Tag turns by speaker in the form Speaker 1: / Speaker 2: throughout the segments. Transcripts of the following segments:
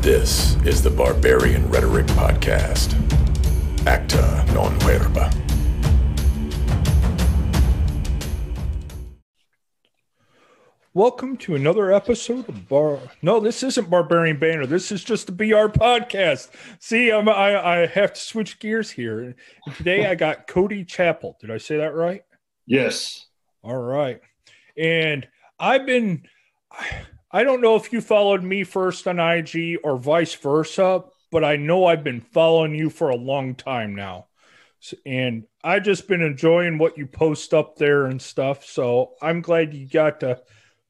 Speaker 1: This is the Barbarian Rhetoric Podcast. Acta non verba.
Speaker 2: Welcome to another episode of Bar. No, this isn't Barbarian Banner. This is just the BR podcast. See, I'm, I I have to switch gears here. And today I got Cody Chappell. Did I say that right?
Speaker 3: Yes.
Speaker 2: All right. And I've been. I don't know if you followed me first on IG or vice versa, but I know I've been following you for a long time now. And I've just been enjoying what you post up there and stuff. So I'm glad you got to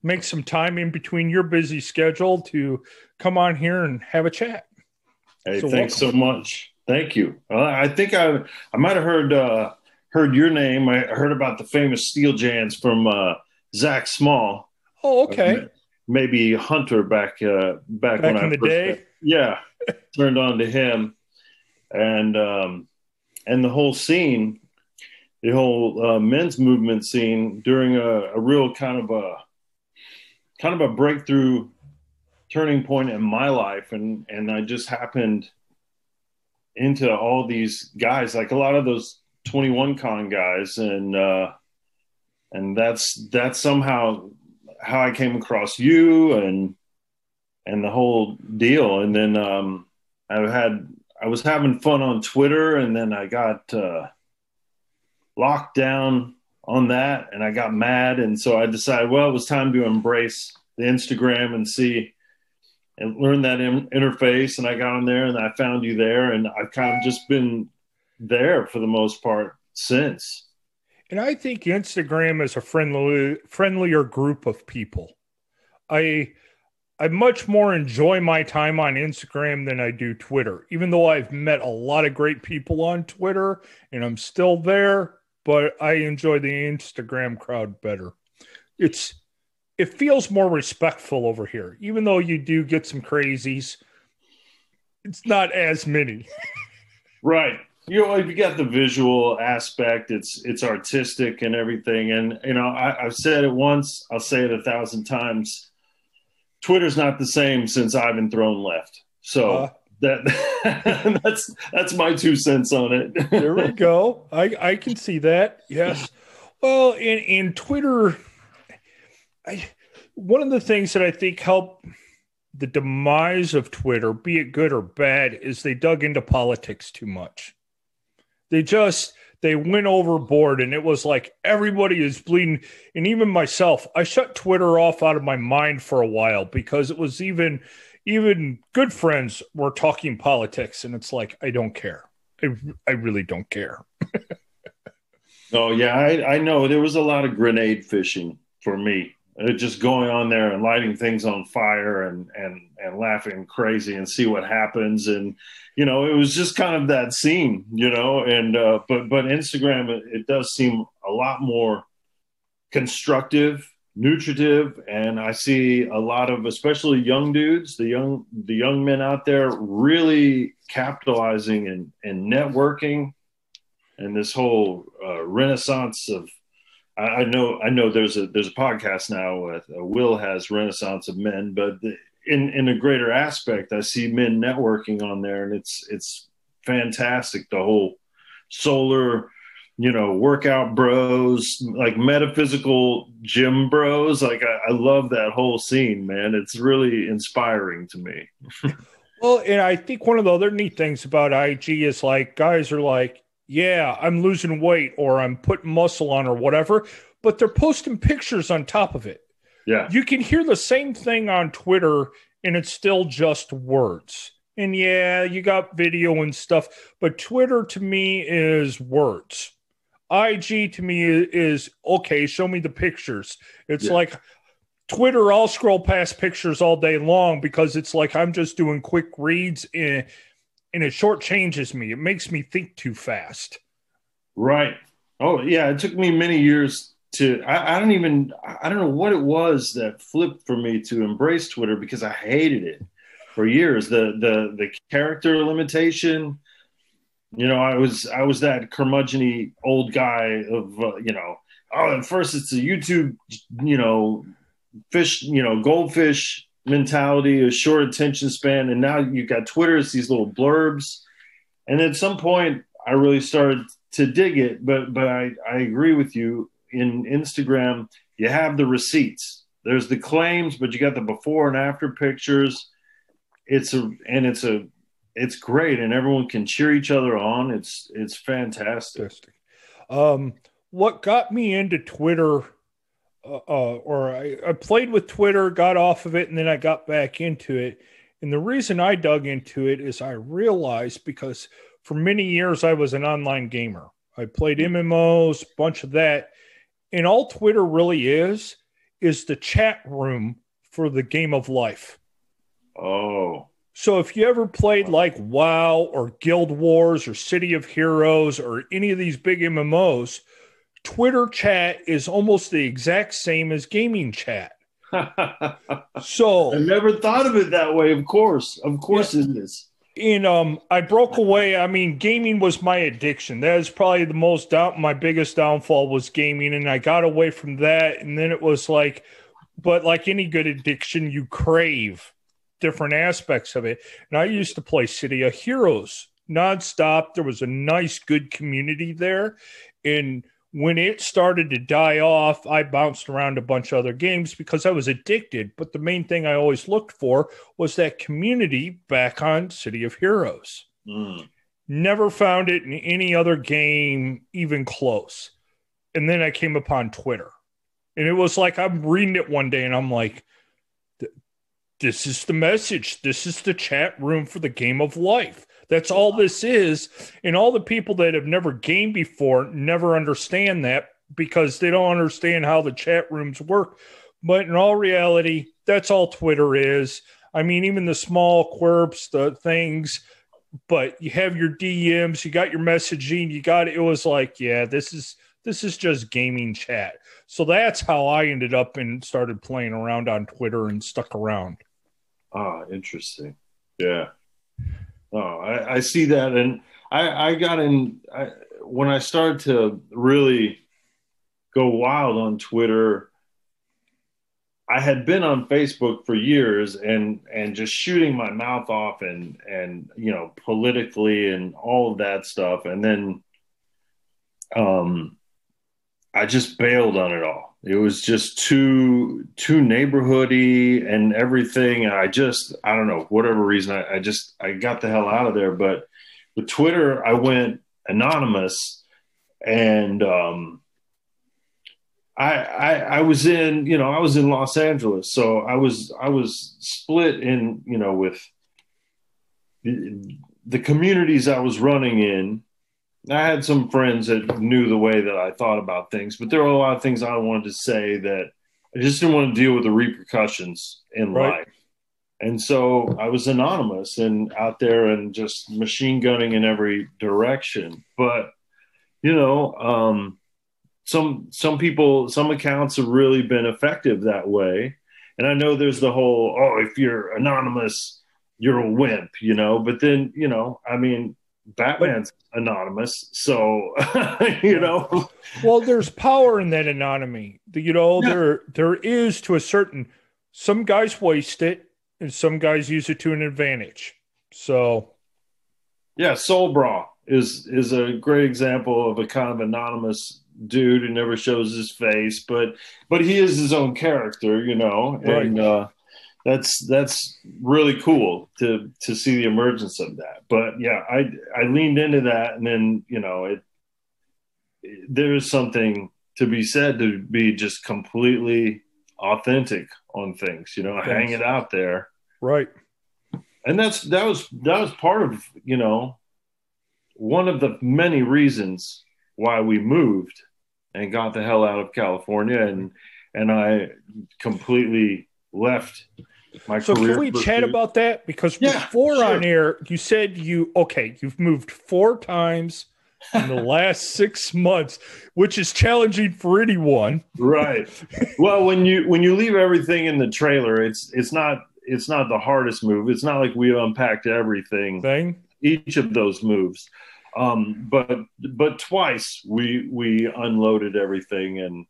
Speaker 2: make some time in between your busy schedule to come on here and have a chat.
Speaker 3: Hey,
Speaker 2: So
Speaker 3: thanks so much. Thank you. Uh, I think I I might have heard uh, heard your name. I heard about the famous steel jams from uh, Zach Small.
Speaker 2: Oh, okay.
Speaker 3: Maybe Hunter back uh, back,
Speaker 2: Back
Speaker 3: when
Speaker 2: in
Speaker 3: I
Speaker 2: the
Speaker 3: first
Speaker 2: day?
Speaker 3: yeah, turned on to him, and um, and the whole scene, the whole uh, men's movement scene during a, a real kind of a kind of a breakthrough turning point in my life, and and I just happened into all these guys, like a lot of those twenty one con guys, and uh, and that's that's somehow how I came across you and and the whole deal. And then um, I had I was having fun on Twitter, and then I got uh, locked down on that, and I got mad, and so I decided, well, it was time to embrace the Instagram and see and learn that in- interface. And I got on there, and I found you there, and I've kind of just been there for the most part since.
Speaker 2: And I think Instagram is a friendly, friendlier group of people. I I much more enjoy my time on Instagram than I do Twitter, even though I've met a lot of great people on Twitter and I'm still there, but I enjoy the Instagram crowd better. It's it feels more respectful over here, even though you do get some crazies. It's not as many.
Speaker 3: Right. You know, you got the visual aspect. It's it's artistic and everything. And you know, I, I've said it once. I'll say it a thousand times. Twitter's not the same since Ivan Throne left. So
Speaker 2: Uh.
Speaker 3: that that's that's my two cents on it.
Speaker 2: there we go. I I can see that. Yes. Well, in in Twitter, I one of the things that I think helped the demise of Twitter, be it good or bad, is they dug into politics too much. They just they went overboard and it was like everybody is bleeding. And even myself i shut twitter off out of my mind for a while because it was even even good friends were talking politics and it's like i don't care. I, I really don't care.
Speaker 3: Oh yeah, I, I know. There was a lot of grenade fishing for me. Uh, just going on there and lighting things on fire and and and laughing crazy and see what happens. And you know it was just kind of that scene you know and uh, but but Instagram it, it does seem a lot more constructive nutritive and I see a lot of especially young dudes the young the young men out there really capitalizing and and networking and this whole uh, renaissance of I, I know I know there's a there's a podcast now with uh, Will has Renaissance of Men, but the, in in a greater aspect, I see men networking on there, and it's it's fantastic. The whole solar, you know, workout bros, like metaphysical gym bros. Like I, I love that whole scene, man. It's really inspiring to me.
Speaker 2: well and i think one of the other neat things about ig is like guys are like yeah i'm losing weight or i'm putting muscle on or whatever but they're posting pictures on top of it
Speaker 3: Yeah,
Speaker 2: you can hear the same thing on Twitter and it's still just words. And yeah, you got video and stuff, but Twitter to me is words. IG to me is okay, show me the pictures. It's
Speaker 3: Yeah.
Speaker 2: like Twitter, I'll scroll past pictures all day long because it's like I'm just doing quick reads and, and it shortchanges me. It makes me think too fast.
Speaker 3: Right. Oh, yeah. It took me many years to. I, I don't even. I don't know what it was that flipped for me to embrace Twitter because I hated it for years. The the the character limitation. You know, I was I was that curmudgeony old guy of uh, you know. Oh, at first it's a YouTube, you know, fish, you know, goldfish mentality, a short attention span, and now you've got Twitter. It's these little blurbs, and at some point, I really started to dig it. But but I I agree with you. In Instagram, you have the receipts. There's the claims, but you got the before and after pictures. It's a and it's a it's great, and everyone can cheer each other on. It's it's fantastic.
Speaker 2: Um, what got me into Twitter, uh, uh, or I, I played with Twitter, got off of it, and then I got back into it. And the reason I dug into it is I realized because for many years I was an online gamer. I played MMOs, bunch of that. And all Twitter really is is the chat room for the game of life.
Speaker 3: Oh.
Speaker 2: So if you ever played like WoW or Guild Wars or City of Heroes or any of these big MMOs, Twitter chat is almost the exact same as gaming chat. so
Speaker 3: I never thought of it that way. Of course, of course, yeah. it is.
Speaker 2: And um, I broke away. I mean, gaming was my addiction. That is probably the most down. My biggest downfall was gaming, and I got away from that. And then it was like, but like any good addiction, you crave different aspects of it. And I used to play City of Heroes nonstop. There was a nice, good community there. And when it started to die off, I bounced around a bunch of other games because I was addicted. But the main thing I always looked for was that community back on City of Heroes. Mm. Never found it in any other game even close. And then I came upon Twitter. And it was like I'm reading it one day and I'm like, this is the message. This is the chat room for the game of life. That's all this is. And all the people that have never gamed before never understand that because they don't understand how the chat rooms work. But in all reality, that's all Twitter is. I mean, even the small quirps, the things, but you have your DMs, you got your messaging, you got it was like, yeah, this is this is just gaming chat. So that's how I ended up and started playing around on Twitter and stuck around.
Speaker 3: Ah, interesting. Yeah. Oh, I, I see that, and I, I got in I, when I started to really go wild on Twitter. I had been on Facebook for years and and just shooting my mouth off and and you know politically and all of that stuff, and then um, I just bailed on it all it was just too too neighborhoody and everything. I just I don't know whatever reason I, I just I got the hell out of there. But with Twitter, I went anonymous, and um, I, I I was in you know I was in Los Angeles, so I was I was split in you know with the, the communities I was running in I had some friends that knew the way that I thought about things, but there were a lot of things I wanted to say that I just didn't want to deal with the repercussions in right. life. And so I was anonymous and out there and just machine gunning in every direction. But you know, um, some some people, some accounts have really been effective that way. And I know there's the whole, oh, if you're anonymous, you're a wimp, you know. But then, you know, I mean, Batman's but, anonymous, so you know.
Speaker 2: Well, there's power in that anonymity. You know, yeah. there there is to a certain. Some guys waste it, and some guys use it to an advantage. So,
Speaker 3: yeah, Sol Brah is is a great example of a kind of anonymous dude who never shows his face, but but he is his own character, you know, right. and uh, that's that's really cool to to see the emergence of that. But yeah, I I leaned into that, and then you know it. There is something to be said to be just completely authentic on things, you know, Thanks. hang it out there,
Speaker 2: right?
Speaker 3: And that's that was that was part of you know one of the many reasons why we moved and got the hell out of California and and I completely left
Speaker 2: my so can we chat about that? Because yeah, before sure. on air, you said you okay, you've moved four times in the last six months, which is challenging for anyone.
Speaker 3: Right. well, when you when you leave everything in the trailer, it's it's not it's not the hardest move. It's not like we unpacked everything.
Speaker 2: Thing.
Speaker 3: Each of those moves. Um, but but twice we we unloaded everything and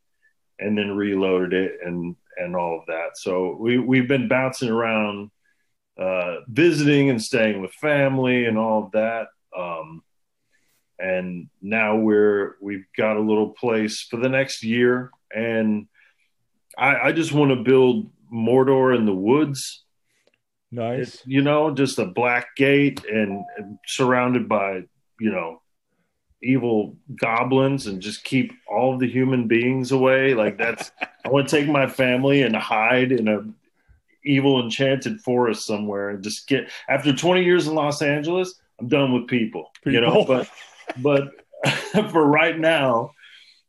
Speaker 3: and then reloaded it and and all of that. So we we've been bouncing around, uh, visiting and staying with family and all of that. Um, and now we're we've got a little place for the next year, and I, I just want to build Mordor in the woods.
Speaker 2: Nice,
Speaker 3: it, you know, just a black gate and, and surrounded by you know evil goblins and just keep all the human beings away. Like that's I want to take my family and hide in a evil enchanted forest somewhere and just get after 20 years in Los Angeles, I'm done with people. people. You know, but but for right now,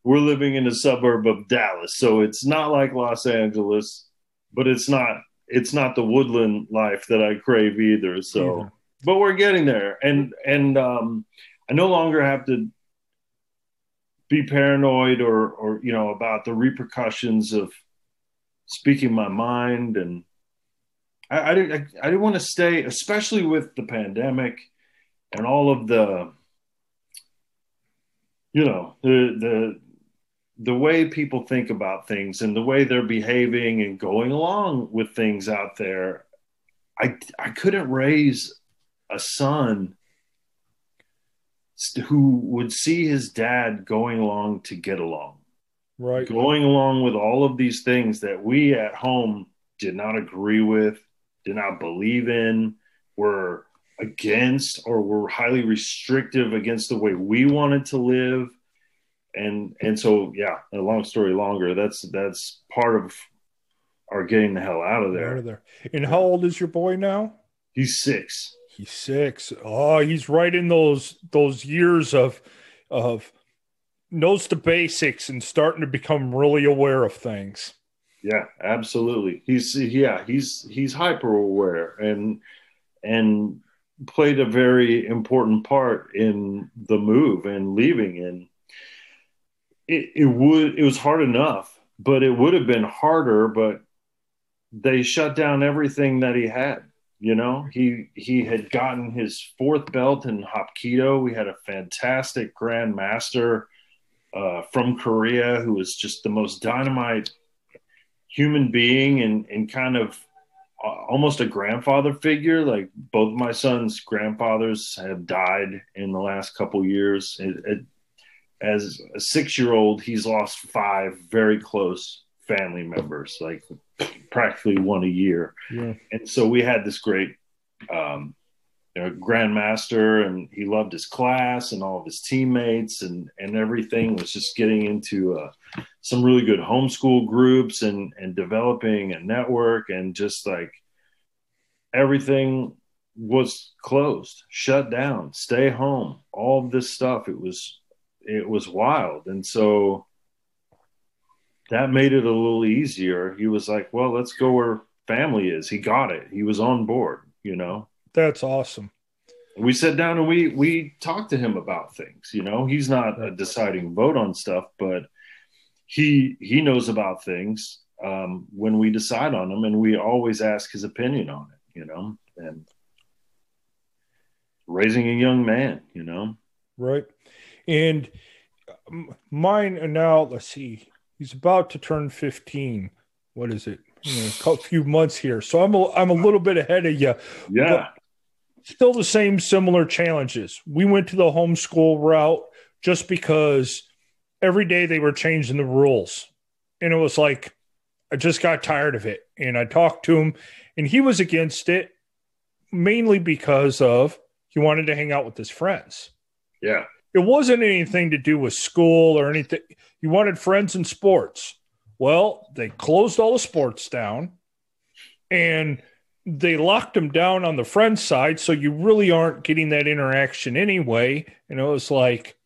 Speaker 3: we're living in a suburb of Dallas. So it's not like Los Angeles, but it's not it's not the woodland life that I crave either. So but we're getting there. And and um I no longer have to be paranoid or, or you know about the repercussions of speaking my mind. And I, I, I, I didn't want to stay especially with the pandemic and all of the you know the the the way people think about things and the way they're behaving and going along with things out there. I i couldn't raise a son who would see his dad going along to get along.
Speaker 2: Right.
Speaker 3: Going along with all of these things that we at home did not agree with, did not believe in, were against, or were highly restrictive against the way we wanted to live. And and so yeah, a long story longer. That's that's part of our getting the hell out of there. Out of there.
Speaker 2: And how old is your boy now?
Speaker 3: He's six.
Speaker 2: He's six. Oh, ah, he's right in those those years of of knows the basics and starting to become really aware of things.
Speaker 3: Yeah, absolutely. He's yeah, he's he's hyper aware and and played a very important part in the move and leaving and it, it would it was hard enough, but it would have been harder, but they shut down everything that he had you know, he he had gotten his fourth belt in Hapkido. We had a fantastic grandmaster uh, from Korea who was just the most dynamite human being and and kind of uh, almost a grandfather figure. Like both my sons' grandfathers have died in the last couple years. It, it, as a six year old, he's lost five very close family members, like practically one a year.
Speaker 2: Yeah.
Speaker 3: And so we had this great um, you know, grandmaster, and he loved his class and all of his teammates, and and everything was just getting into uh, some really good homeschool groups and and developing a network, and just like everything was closed, shut down, stay home, all of this stuff. It was it was wild, and so that made it a little easier. He was like, well, let's go where family is. He got it. He was on board, you know.
Speaker 2: That's awesome.
Speaker 3: We sat down and we we talked to him about things, you know. He's not a deciding vote on stuff, but he he knows about things um, when we decide on them and we always ask his opinion on it, you know. And raising a young man, you know.
Speaker 2: Right. And mine now, let's see he's about to turn 15. What is it? You know, a few months here. So I'm a, I'm a little bit ahead of you.
Speaker 3: Yeah.
Speaker 2: Still the same similar challenges. We went to the homeschool route just because every day they were changing the rules. And it was like, I just got tired of it. And I talked to him, and he was against it mainly because of he wanted to hang out with his friends.
Speaker 3: Yeah.
Speaker 2: It wasn't anything to do with school or anything. He wanted friends in sports. Well, they closed all the sports down and they locked him down on the friend side. So you really aren't getting that interaction anyway. And it was like,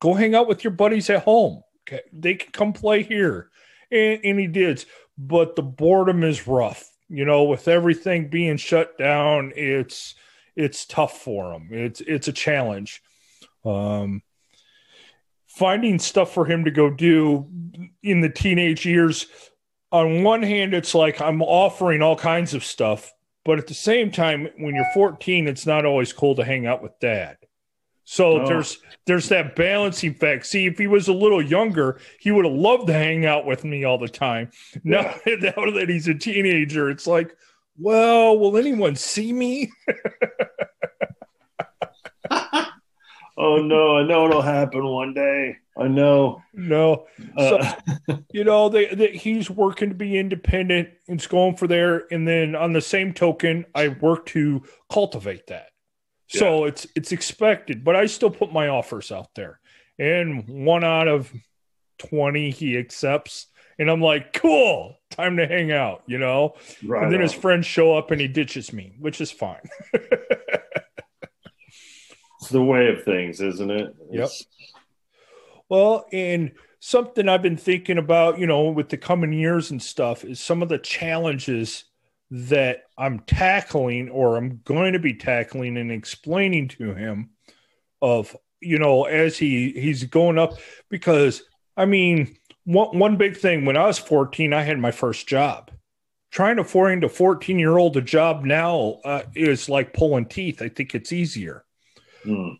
Speaker 2: go hang out with your buddies at home. Okay. They can come play here. And, and he did. But the boredom is rough. You know, with everything being shut down, it's it's tough for him. It's it's a challenge. Um, finding stuff for him to go do in the teenage years. On one hand, it's like I'm offering all kinds of stuff, but at the same time, when you're 14, it's not always cool to hang out with dad. So
Speaker 3: Oh.
Speaker 2: there's there's that balancing fact. See, if he was a little younger, he would have loved to hang out with me all the time. Now, now that he's a teenager, it's like, well, will anyone see me?
Speaker 3: oh no, I know it'll happen one day. I know.
Speaker 2: No.
Speaker 3: Uh,
Speaker 2: you know they, they, he's working to be independent and going for there. And then on the same token i work to cultivate that. So it's it's expected but i still put my offers out there. And one out of 20 he accepts. And i'm like cool time to hang out you know?
Speaker 3: Right
Speaker 2: and then his friends show up and he ditches me which is fine.
Speaker 3: it's the way of things, isn't it?
Speaker 2: Yep. Well, and something I've been thinking about, you know, with the coming years and stuff is some of the challenges that I'm tackling or I'm going to be tackling and explaining to him of, you know, as he he's going up because I mean, one one big thing when I was 14, I had my first job. Trying to find a 14 year old a job now uh, is like pulling teeth. I think it's easier.
Speaker 3: Hmm.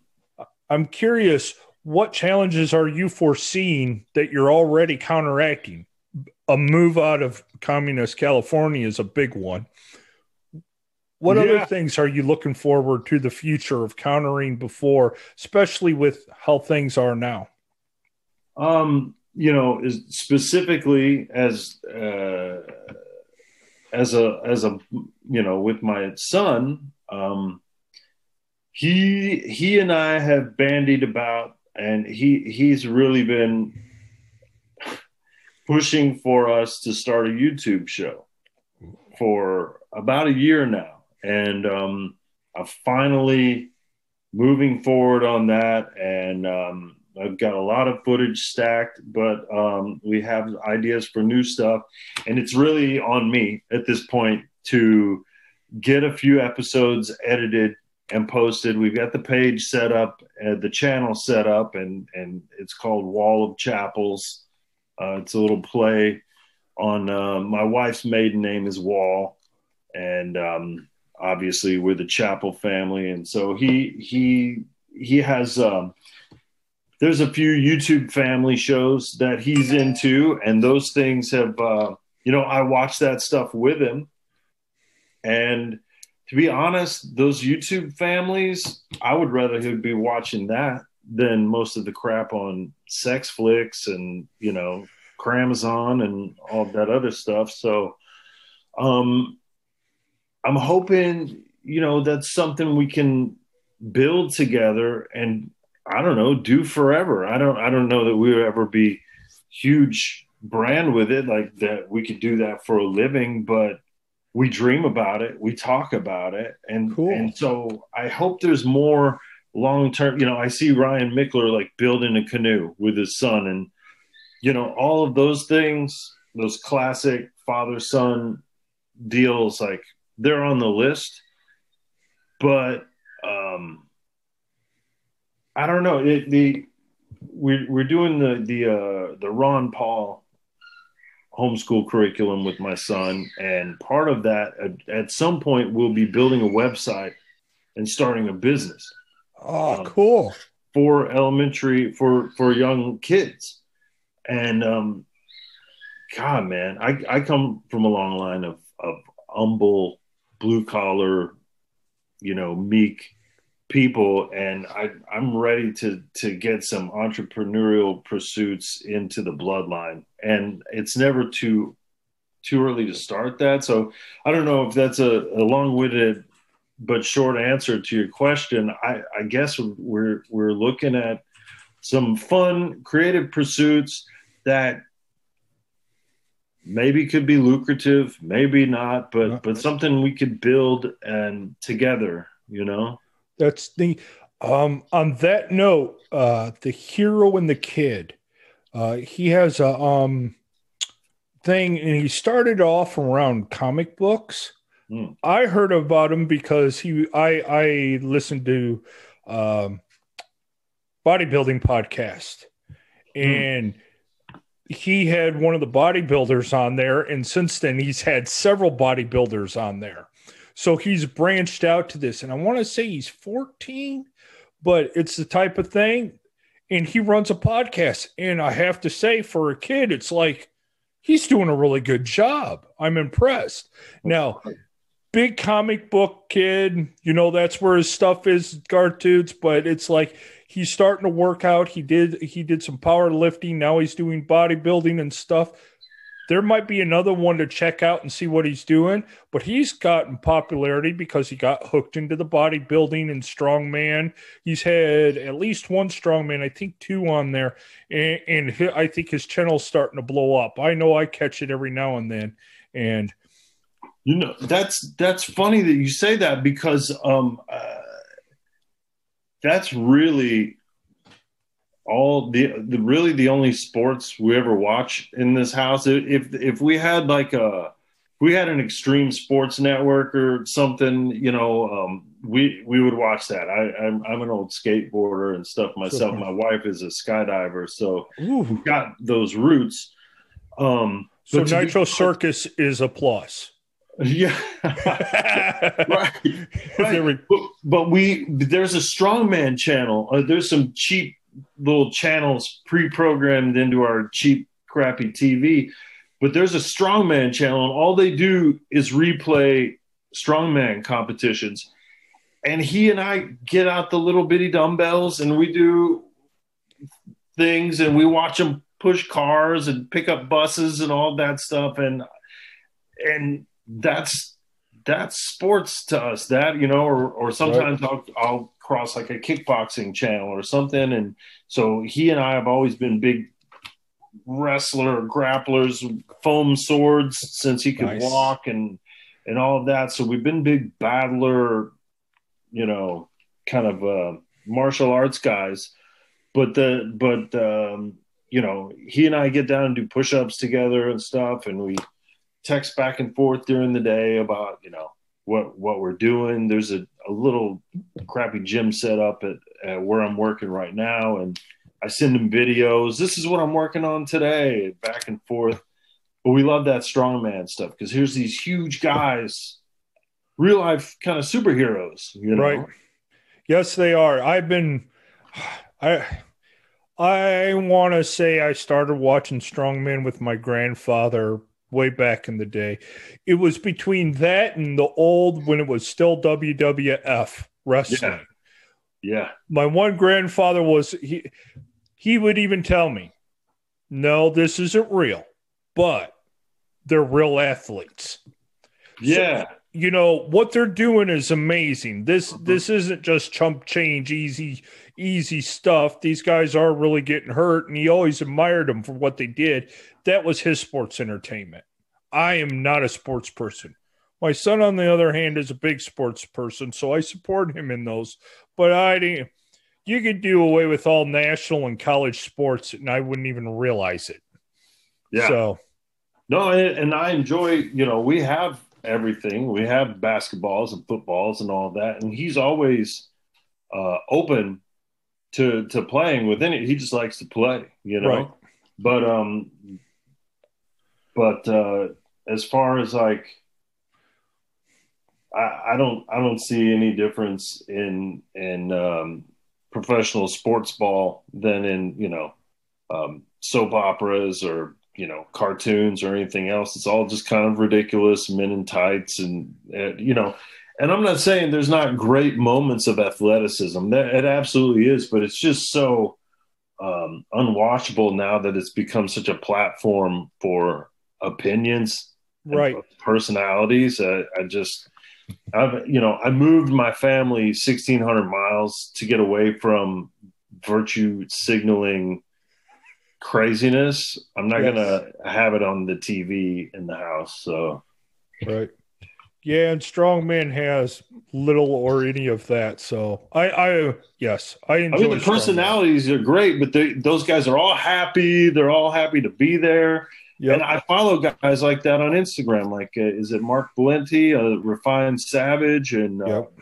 Speaker 2: I'm curious, what challenges are you foreseeing that you're already counteracting? A move out of communist California is a big one. What other things are you looking forward to the future of countering before, especially with how things are now?
Speaker 3: Um, you know, is specifically as uh, as a as a you know with my son, um, he he and I have bandied about, and he he's really been pushing for us to start a YouTube show for about a year now, and um, I'm finally moving forward on that, and um, I've got a lot of footage stacked, but um, we have ideas for new stuff, and it's really on me at this point to get a few episodes edited and posted. We've got the page set up, uh, the channel set up, and and it's called Wall of Chapels. Uh, it's a little play on uh, my wife's maiden name is Wall, and um, obviously we're the Chapel family, and so he he he has. Um, there's a few YouTube family shows that he's into, and those things have, uh, you know, I watch that stuff with him. And to be honest, those YouTube families, I would rather he'd be watching that than most of the crap on sex flicks and, you know, Cramazon and all that other stuff. So, um, I'm hoping, you know, that's something we can build together and I don't know, do forever. I don't I don't know that we would ever be huge brand with it like that we could do that for a living, but we dream about it, we talk about it, and
Speaker 2: Cool.
Speaker 3: and so I hope there's more long term. You know, I see Ryan Michler like building a canoe with his son, and you know all of those things, those classic father son deals, like they're on the list, but um I don't know. It, the we're we're doing the the uh, the Ron Paul homeschool curriculum with my son, and part of that at, at some point we'll be building a website and starting a business
Speaker 2: Oh,
Speaker 3: Um,
Speaker 2: cool.
Speaker 3: for elementary for for young kids, and um, God, man, I I come from a long line of of humble blue collar, you know, meek people and I, I'm ready to to get some entrepreneurial pursuits into the bloodline. And it's never too too early to start that. So I don't know if that's a, a long-winded but short answer to your question. I, I guess we're we're looking at some fun creative pursuits that maybe could be lucrative maybe not but but something we could build and together you know
Speaker 2: That's the um on that note, uh the hero and the kid. Uh he has a um thing and he started off around comic books.
Speaker 3: Hmm.
Speaker 2: I heard about him because he I I listened to um bodybuilding podcast and he had one of the bodybuilders on there and since then he's had several bodybuilders on there. So he's branched out to this, and I want to say he's 14, but it's the type of thing. And he runs a podcast. And I have to say, for a kid, it's like he's doing a really good job. I'm impressed. Now, big comic book kid, you know, that's where his stuff is, cartoons, but it's like he's starting to work out. He did he did some powerlifting. Now he's doing bodybuilding and stuff there might be another one to check out and see what he's doing. But he's gotten popularity because he got hooked into the bodybuilding and strongman. He's had at least one strongman, I think two on there, and, and I think his channel's starting to blow up. I know I catch it every now and then, and
Speaker 3: you know that's that's funny that you say that because um, uh, that's really all the, the really the only sports we ever watch in this house. If if we had like a we had an extreme sports network or something, you know, um, we we would watch that. I, I'm I'm an old skateboarder and stuff myself. My wife is a skydiver, so Ooh. we've got those roots. Um,
Speaker 2: so Nitro be, Circus is a plus.
Speaker 3: Yeah, right. right. But, but, we there's a strongman channel. Uh, there's some cheap little channels pre-programmed into our cheap, crappy TV. But there's a strongman channel, and all they do is replay strongman competitions. And he and I get out the little bitty dumbbells, and we do things, and we watch them push cars and pick up buses and all that stuff. And and that's that's sports to us. That you know, or or sometimes right. I'll I'll cross like a kickboxing channel or something. And so he and I have always been big wrestler grapplers, foam swords since he could nice. walk and and all of that. So we've been big battler, you know, kind of uh, martial arts guys. But the but um, you know, he and I get down and do push-ups together and stuff, and we text back and forth during the day about you know what what we're doing. There's a, a little crappy gym set up at, at where I'm working right now, and I send them videos. This is what I'm working on today, back and forth. But we love that strongman stuff because here's these huge guys, real life kind of superheroes. You know? Right?
Speaker 2: Yes, they are. I've been, I. I want to say I started watching strongman with my grandfather way back in the day. It was between that and the old when it was still WWF wrestling.
Speaker 3: Yeah. yeah.
Speaker 2: My one grandfather was he he would even tell me, "No, this isn't real." But they're real athletes.
Speaker 3: Yeah.
Speaker 2: So, you know what they're doing is amazing. This mm-hmm. this isn't just chump change, easy easy stuff. These guys are really getting hurt, and he always admired them for what they did. That was his sports entertainment. I am not a sports person. My son, on the other hand, is a big sports person, so I support him in those. But I didn't. You could do away with all national and college sports, and I wouldn't even realize it.
Speaker 3: Yeah. So, no, and I enjoy. You know, we have everything. We have basketballs and footballs and all that, and he's always uh, open to to playing with any. He just likes to play, you know. Right. But um, but uh, as far as like, I, I don't I don't see any difference in in um, professional sports ball than in you know um, soap operas or you know cartoons or anything else. It's all just kind of ridiculous men in tights and, and you know and I'm not saying there's not great moments of athleticism. That it absolutely is, but it's just so um, unwatchable now that it's become such a platform for opinions,
Speaker 2: right?
Speaker 3: Personalities. I, I just, I've you know, I moved my family 1,600 miles to get away from virtue signaling craziness. I'm not yes. gonna have it on the TV in the house. So,
Speaker 2: right. Yeah, and Strongman has little or any of that. So I, I yes, I enjoy. I
Speaker 3: mean, the personalities are great, but they, those guys are all happy. They're all happy to be there. Yep. And I follow guys like that on Instagram. Like, uh, is it Mark Valenti, a refined savage, and uh, yep.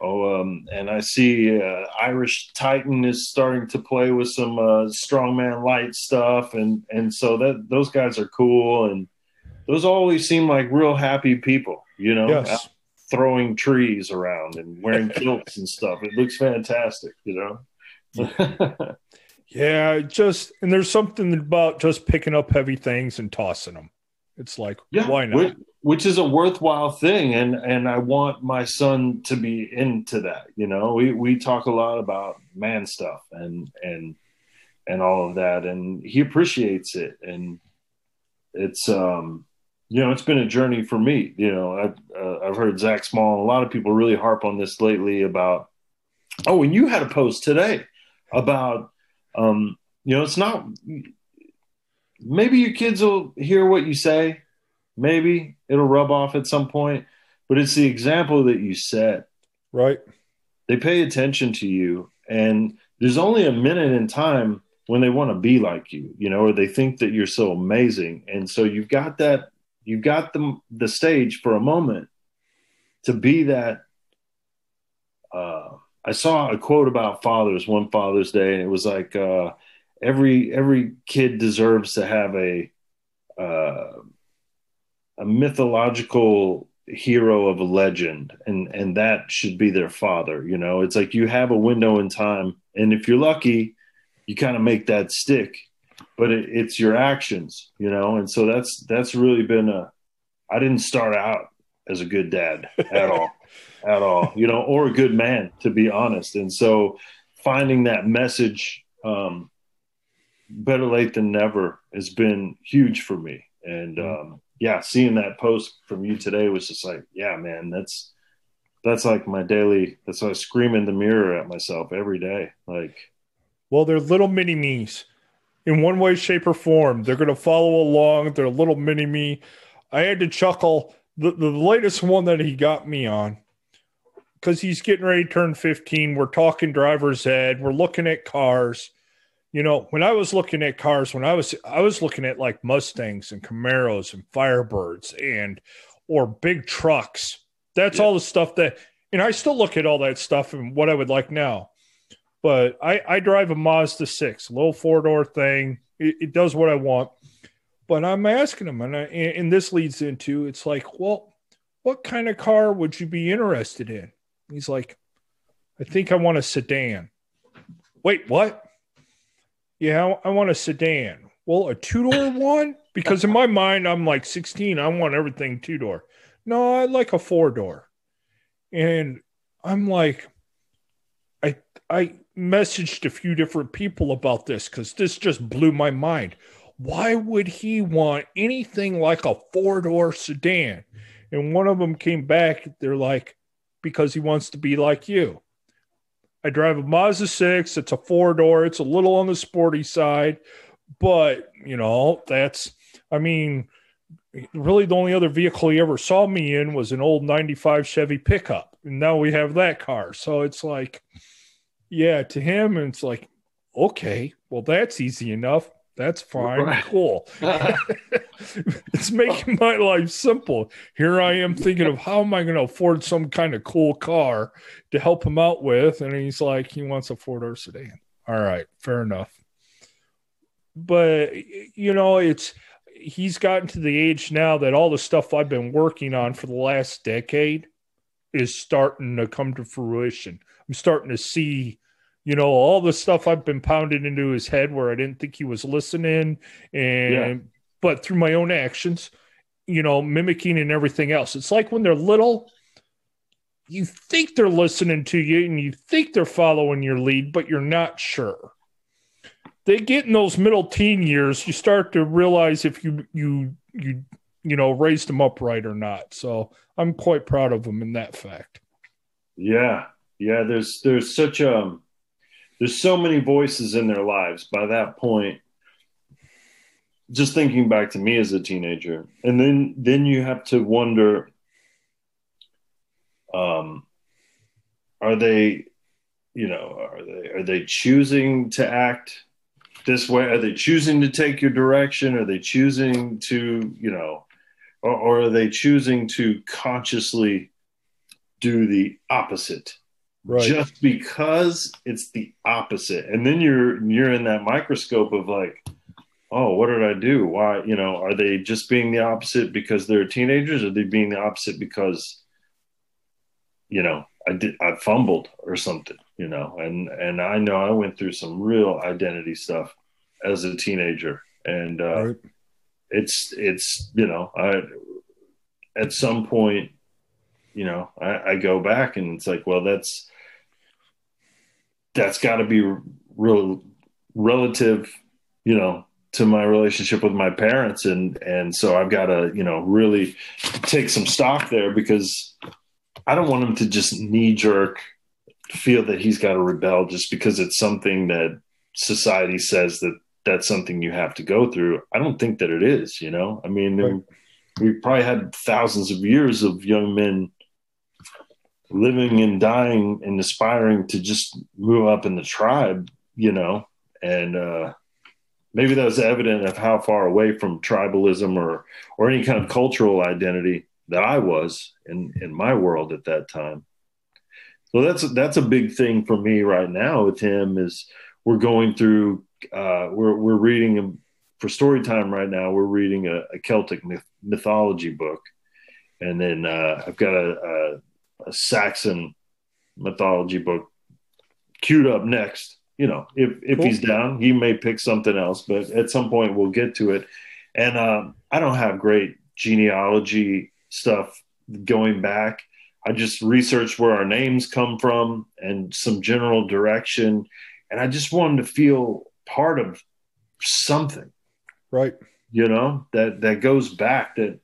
Speaker 3: oh, um, and I see uh, Irish Titan is starting to play with some uh, strongman light stuff, and and so that those guys are cool and those always seem like real happy people, you know,
Speaker 2: yes.
Speaker 3: throwing trees around and wearing kilts and stuff. It looks fantastic, you know.
Speaker 2: yeah, just and there's something about just picking up heavy things and tossing them. It's like, yeah, why not?
Speaker 3: Which, which, is a worthwhile thing, and and I want my son to be into that. You know, we we talk a lot about man stuff and and and all of that, and he appreciates it, and it's um you know it's been a journey for me. You know, I've uh, I've heard Zach Small, and a lot of people really harp on this lately about. Oh, and you had a post today about um you know it's not maybe your kids will hear what you say. Maybe it'll rub off at some point, but it's the example that you set.
Speaker 2: Right.
Speaker 3: They pay attention to you, and there's only a minute in time when they want to be like you, you know, or they think that you're so amazing. And so you've got that, you've got the, the stage for a moment to be that. Uh, I saw a quote about fathers one Father's Day, and it was like, uh, every every kid deserves to have a uh, a mythological hero of a legend and and that should be their father you know it's like you have a window in time and if you're lucky you kind of make that stick but it, it's your actions you know and so that's that's really been a i didn't start out as a good dad at all at all you know or a good man to be honest and so finding that message um, better late than never has been huge for me. And mm-hmm. um, yeah, seeing that post from you today was just like, yeah, man, that's that's like my daily. That's why I scream in the mirror at myself every day. Like,
Speaker 2: well, they're little mini me's in one way, shape, or form. They're going to follow along. They're a little mini me. I had to chuckle. The, the latest one that he got me on because he's getting ready to turn 15. We're talking driver's ed. We're looking at cars you know, when I was looking at cars, when I was I was looking at like Mustangs and Camaros and Firebirds and or big trucks. That's yeah. all the stuff that and I still look at all that stuff and what I would like now. But I, I drive a Mazda six, a little four door thing. It, it, does what I want. But I'm asking him, and, I, and this leads into it's like, well, what kind of car would you be interested in? He's like, I think I want a sedan. Wait, what? yeah, I want a sedan. Well, a two door one? Because in my mind, I'm like 16. I want everything two door. No, I like a four door. And I'm like, I I messaged a few different people about this because this just blew my mind. Why would he want anything like a four door sedan? And one of them came back. They're like, because he wants to be like you. I drive a Mazda 6. It's a four door. It's a little on the sporty side, but you know, that's, I mean, really the only other vehicle he ever saw me in was an old 95 Chevy pickup. And now we have that car. So it's like, yeah, to him, it's like, okay, well, that's easy enough. That's fine. Right. Cool. it's making my life simple. Here I am thinking of how am I going to afford some kind of cool car to help him out with. And he's like, he wants a four door sedan. All right, fair enough. But, you know, it's, he's gotten to the age now that all the stuff I've been working on for the last decade is starting to come to fruition. I'm starting to see you know all the stuff i've been pounding into his head where i didn't think he was listening and yeah. but through my own actions you know mimicking and everything else. It's like when they're little you think they're listening to you and you think they're following your lead but you're not sure. They get in those middle teen years you start to realize if you you you you know raised them up right or not. So i'm quite proud of them in that fact.
Speaker 3: Yeah. Yeah there's there's such a there's so many voices in their lives. By that point just thinking back to me as a teenager and then then you have to wonder um are they you know are they are they choosing to act this way? Are they choosing to take your direction? Are they choosing to you know or, or are they choosing to consciously do the opposite right. just because it's the opposite. And then you're you're in that microscope of like, oh, what did I do? Why, you know, are they just being the opposite because they're teenagers? Or are they being the opposite because you know, I did, I fumbled or something, you know, and, and I know I went through some real identity stuff as a teenager and, uh, right. it's, it's, you know, I, at some point, you know, I, I go back and it's like, well, that's, that's got to be real relative, you know, to my relationship with my parents and and so I've got to you know really take some stock there because I don't want him to just knee jerk feel that he's got to rebel just because it's something that society says that that's something you have to go through. I don't think that it is, you know. I mean, right. we probably had thousands of years of young men living and dying and aspiring to just move up in the tribe, you know, and uh maybe that was evident of how far away from tribalism or or any kind of cultural identity that I was in in my world at that time. So that's that's a big thing for me right now with him is we're going through uh, we're we're reading for story time right now. We're reading a, a Celtic myth, mythology book, and then uh, I've got a, a, a Saxon mythology book queued up next you know, if if cool. he's down, he may pick something else. But at some point, we'll get to it. And um, I don't have great genealogy stuff going back. I just researched where our names come from and some general direction, and I just wanted to feel part of something,
Speaker 2: right?
Speaker 3: You know that that goes back that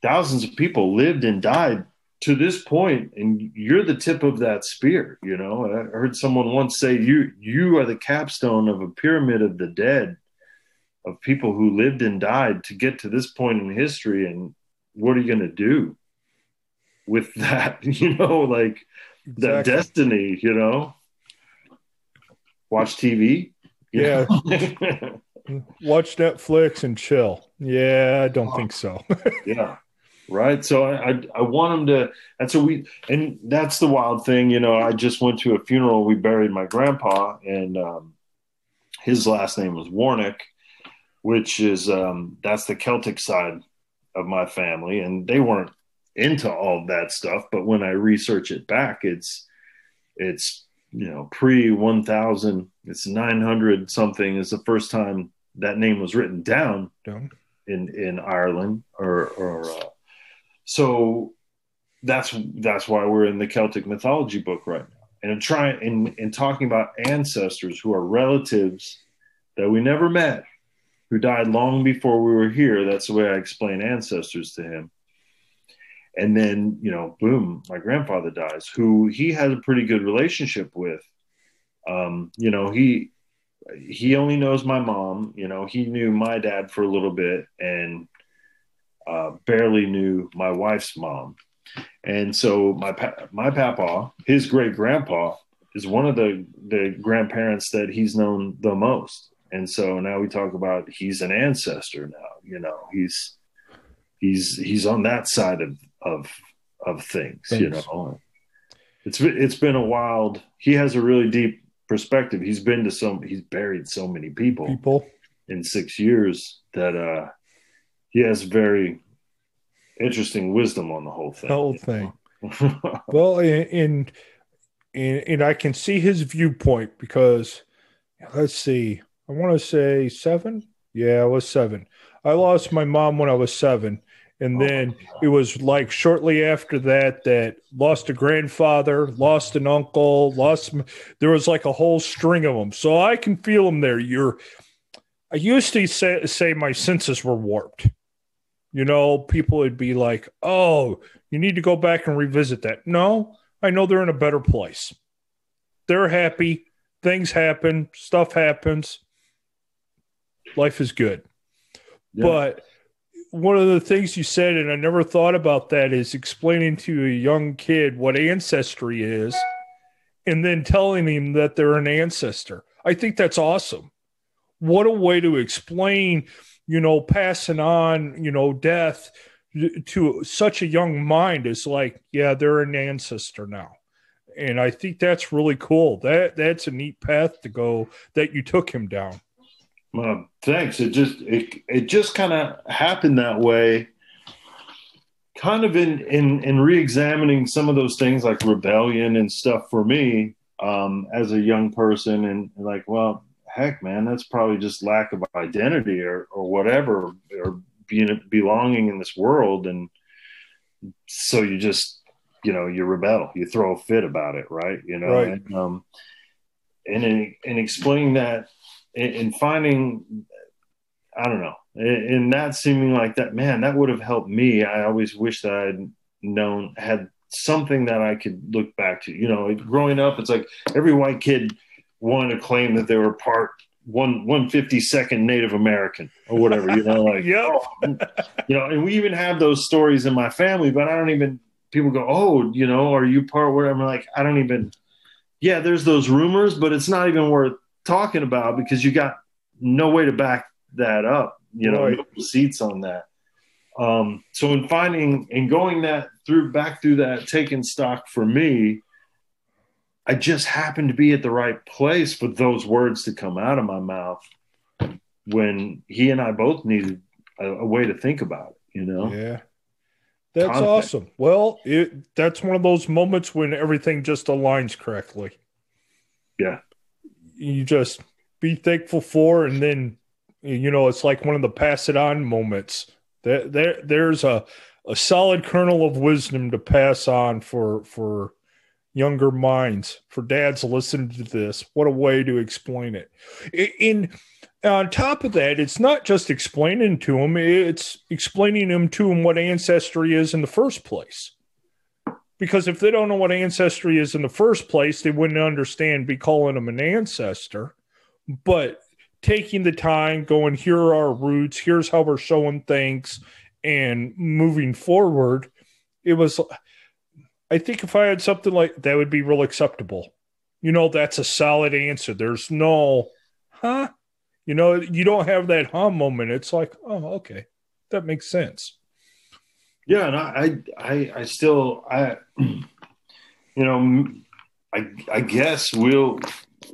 Speaker 3: thousands of people lived and died to this point and you're the tip of that spear you know? I heard someone once say you you are the capstone of a pyramid of the dead of people who lived and died to get to this point in history and what are you going to do with that? You know like exactly. that destiny you know? Watch tv
Speaker 2: yeah. watch netflix and chill. Yeah i don't think so.
Speaker 3: Yeah right? So I, I, I want him to and so we and that's the wild thing you know i just went to a funeral. We buried my grandpa and um, his last name was warnick which is um, that's the celtic side of my family. And they weren't into all that stuff but when i research it back it's it's you know pre 1000 it's 900 something is the first time that name was written down, down. in in ireland or or uh, so that's that's why we're in the Celtic mythology book right now, and in trying in in talking about ancestors who are relatives that we never met, who died long before we were here. That's the way I explain ancestors to him. And then you know, boom, my grandfather dies, who he has a pretty good relationship with. Um, you know, he he only knows my mom. You know, he knew my dad for a little bit, and uh, barely knew my wife's mom. And so my pa- my papa, his great grandpa, is one of the the grandparents that he's known the most. And so now we talk about he's an ancestor now. You know, he's he's he's on that side of of of things. Thanks. You know, it's it's been a wild. He has a really deep perspective. He's been to some. He's buried so many people.
Speaker 2: People
Speaker 3: in six years that uh he has very interesting wisdom on the whole thing.
Speaker 2: The whole thing. well, and and and I can see his viewpoint because let's see, I want to say seven. Yeah, I was seven. I lost my mom when I was seven. And oh, then it was like shortly after that that lost a grandfather, lost an uncle, lost. There was like a whole string of them. So I can feel them there. You're. I used to say, say my senses were warped you know, people would be like, oh, you need to go back and revisit that. No, I know they're in a better place. They're happy. Things happen. Stuff happens. Life is good. Yeah. But one of the things you said, and I never thought about that, is explaining to a young kid what ancestry is and then telling him that they're an ancestor. I think that's awesome. What a way to explain you know, passing on, you know, death to such a young mind is like, yeah, they're an ancestor now. And I think that's really cool. That that's a neat path to go that you took him down.
Speaker 3: Well, thanks. It just it it just kind of happened that way. kind of in in in re-examining some of those things like rebellion and stuff for me um, as a young person, and like, well, heck, man, that's probably just lack of identity or or whatever, or being belonging in this world, and so you just you know you rebel, you throw a fit about it, right? You know,
Speaker 2: Right.
Speaker 3: and um, and in, in explaining that and, finding, I don't know, and that seeming like that, man, that would have helped me. I always wish that I'd known had something that I could look back to. You know, growing up, it's like every white kid wanted to claim that they were part one one fifty second Native American or whatever. You know, like
Speaker 2: Yep.
Speaker 3: oh, you know, and we even have those stories in my family, but I don't even. People go, oh, you know, are you part where I'm like, I don't even. Yeah, there's those rumors, but it's not even worth talking about because you got no way to back that up. You know,
Speaker 2: Right.
Speaker 3: no receipts on that. Um, so in finding and going that through back through that taking stock for me, I just happened to be at the right place for those words to come out of my mouth when he and I both needed a, a way to think about it, you know?
Speaker 2: Yeah. That's
Speaker 3: Context.
Speaker 2: awesome. Well, it, that's one of those moments when everything just aligns correctly.
Speaker 3: Yeah.
Speaker 2: You just be thankful for, and then, you know, it's like one of the pass it on moments. There, there there's a, a solid kernel of wisdom to pass on for, for younger minds, for dads listening to this. What a way to explain it. In, on top of that, it's not just explaining to them, it's explaining them to them what ancestry is in the first place. Because if they don't know what ancestry is in the first place, they wouldn't understand be calling them an ancestor. But taking the time, going, here are our roots, here's how we're showing things, and moving forward, it was, I think if I had something like that, would be real acceptable. You know, that's a solid answer. There's no, huh? You know, you don't have that huh moment. It's like, oh, okay, that makes sense.
Speaker 3: Yeah. And I, I, I, still, I, you know, I, I guess we'll,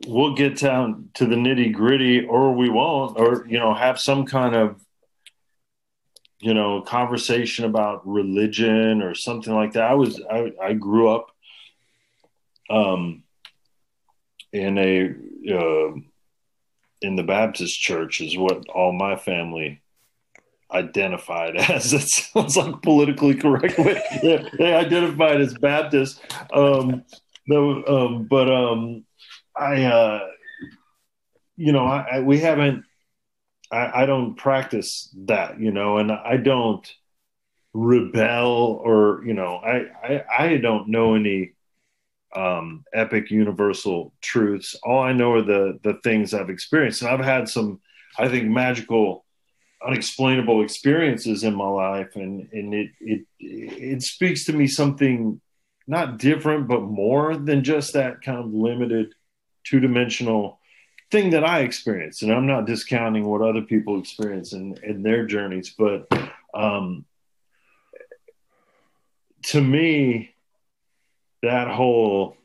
Speaker 3: we'll get down to the nitty gritty or we won't, or, you know, have some kind of, you know, conversation about religion or something like that. I was, I, I grew up, um, in a, uh, in the Baptist church is what all my family identified as. It sounds like politically correct. way. they, identified as Baptist. Um, no, um, but um, I, uh, you know, I, I we haven't. I, I don't practice that, you know, and I don't rebel or you know, I I, I don't know any um, epic universal truths. All I know are the the things I've experienced, and I've had some, I think, magical, unexplainable experiences in my life, and and it it it speaks to me something not different, but more than just that kind of limited, two dimensional thing that I experienced. And I'm not discounting what other people experience in in their journeys, but um, to me that whole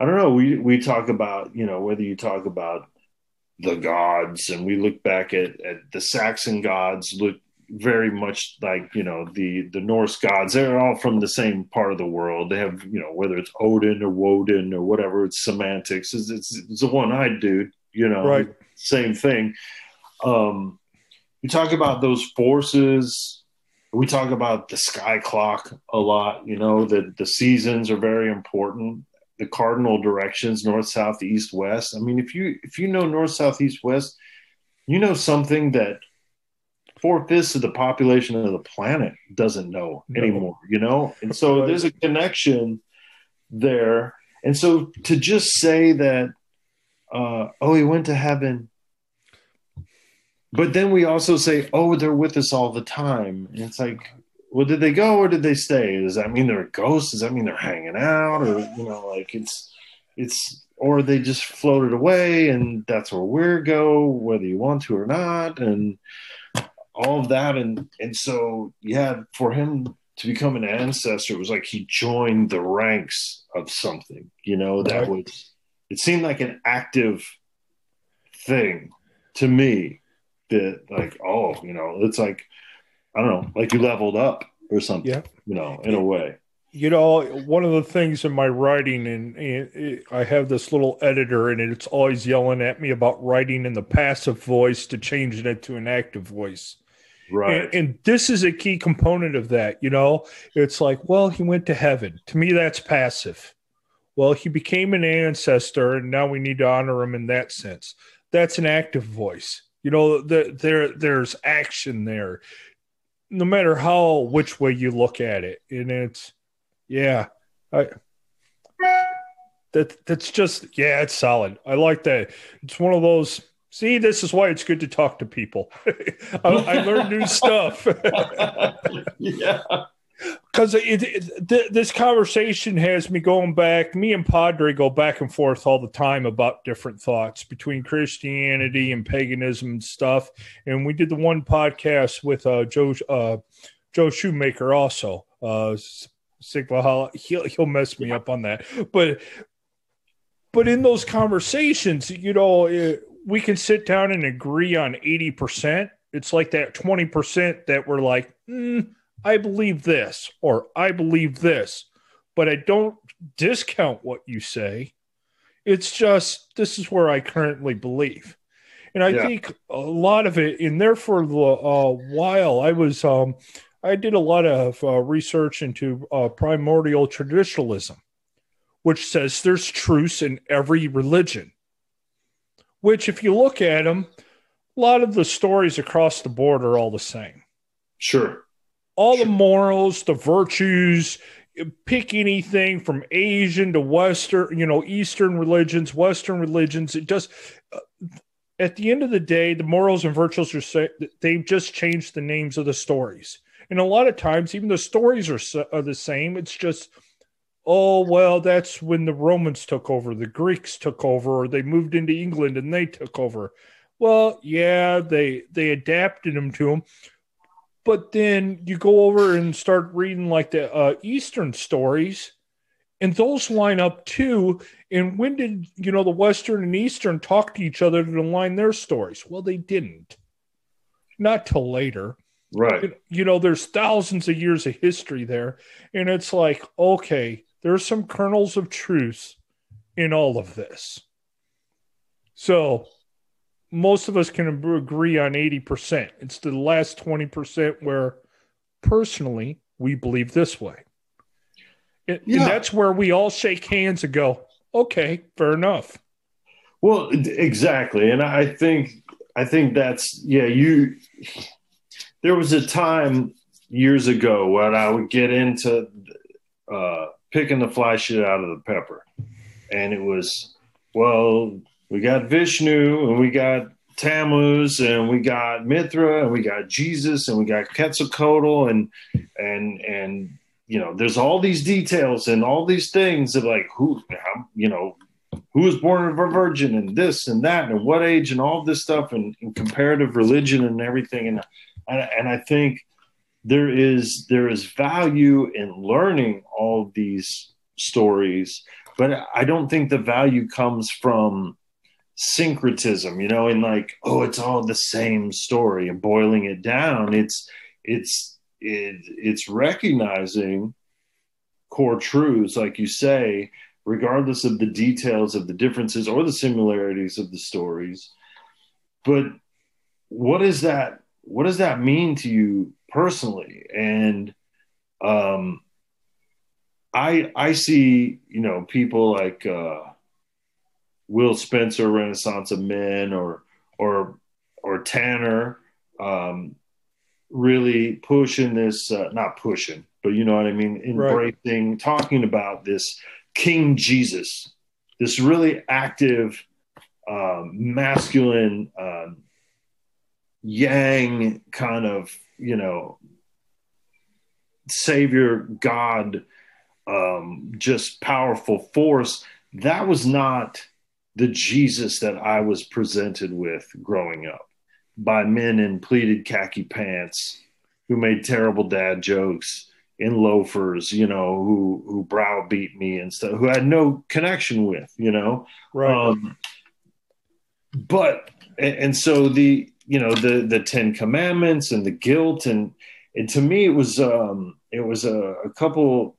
Speaker 3: I don't know, we we talk about, you know, whether you talk about the gods and we look back at, at the Saxon gods look very much like, you know, the the Norse gods. They're all from the same part of the world. They have, you know, whether it's Odin or Woden or whatever, it's semantics. It's it's, it's one-eyed dude, you know.
Speaker 2: Right.
Speaker 3: Same thing. Um we talk about those forces we talk about the sky clock a lot you know that the seasons are very important the cardinal directions north south east west i mean if you if you know north south east west you know something that four fifths of the population of the planet doesn't know
Speaker 2: No.
Speaker 3: anymore you know and so there's a connection there and so to just say that uh oh he went to heaven but then we also say, "Oh, they're with us all the time." And it's like, well, did they go or did they stay? Does that mean they're ghosts? Does that mean they're hanging out, or you know, like it's it's or they just floated away and that's where we're go, whether you want to or not, and all of that, and and so yeah, for him to become an ancestor it was like he joined the ranks of something, you know, that was it seemed like an active thing to me that like oh you know it's like i don't know like you leveled up or something.
Speaker 2: Yeah.
Speaker 3: You know, in a way.
Speaker 2: You know, one of the things in my writing, and, and I have this little editor, and it's always yelling at me about writing in the passive voice to changing it to an active voice.
Speaker 3: Right.
Speaker 2: And, and, this is a key component of that. You know, it's like, well, he went to heaven. To me, that's passive. Well, he became an ancestor, and now we need to honor him in that sense. That's an active voice. You know, the, there there's action there, no matter how which way you look at it, and it's yeah, I that that's just yeah, it's solid. I like that. It's one of those. See, this is why it's good to talk to people. I, I learn new stuff.
Speaker 3: yeah
Speaker 2: because th- this conversation has me going back. Me and Padre go back and forth all the time about different thoughts between Christianity and paganism and stuff. And we did the one podcast with uh, Joe uh, Joe Shoemaker also. Uh, he'll he'll mess me up on that, but but in those conversations, you know, it, we can sit down and agree on eighty percent. It's like that twenty percent that we're like. Mm, I believe this or I believe this, but I don't discount what you say. It's just this is where I currently believe. And I yeah. think a lot of it in there for a uh, while, I was, um, I did a lot of uh, research into uh, primordial traditionalism, which says there's truths in every religion. Which, if you look at them, a lot of the stories across the board are all the same.
Speaker 3: Sure
Speaker 2: all the morals, the virtues, pick anything from Asian to Western, you know, Eastern religions, Western religions. It just, uh, at the end of the day, the morals and virtues are, they've just changed the names of the stories. And a lot of times, even the stories are, are the same. It's just, oh, well, that's when the Romans took over, the Greeks took over, or they moved into England and they took over. Well, yeah, they they adapted them to them but then you go over and start reading like the uh, Eastern stories, and those line up too. And when did you know the Western and Eastern talk to each other to align their stories? Well, they didn't. Not till later.
Speaker 3: Right.
Speaker 2: You know, there's thousands of years of history there. And it's like, okay, there's some kernels of truth in all of this. So most of us can agree on 80%. It's the last 20% where personally we believe this way. It, yeah. And that's where we all shake hands and go, okay, fair enough.
Speaker 3: Well, exactly. And I think, I think that's, yeah, you, there was a time years ago when I would get into uh, picking the fly shit out of the pepper. And it was, well, we got Vishnu and we got Tammuz and we got Mithra and we got Jesus and we got Quetzalcoatl and and and you know there's all these details and all these things of like who you know who was born of a virgin and this and that and what age and all this stuff and, and comparative religion and everything. And and I think there is there is value in learning all these stories but I don't think the value comes from syncretism, you know, and like, oh, it's all the same story and boiling it down. It's it's it, it's recognizing core truths, like you say, regardless of the details of the differences or the similarities of the stories. But what does that what does that mean to you personally? And um I I see, you know, people like uh Will Spencer, Renaissance of Men, or or or Tanner, um, really pushing this, uh, not pushing, but you know what I mean, embracing, right. talking about this King Jesus, this really active, um, masculine, um, yang kind of, you know, savior, God, um, just powerful force. That was not the Jesus that I was presented with growing up by men in pleated khaki pants who made terrible dad jokes in loafers, you know, who who browbeat me and stuff, who I had no connection with, you know.
Speaker 2: Right. Um,
Speaker 3: but and, and so the you know the the Ten Commandments and the guilt and and to me it was um it was a, a couple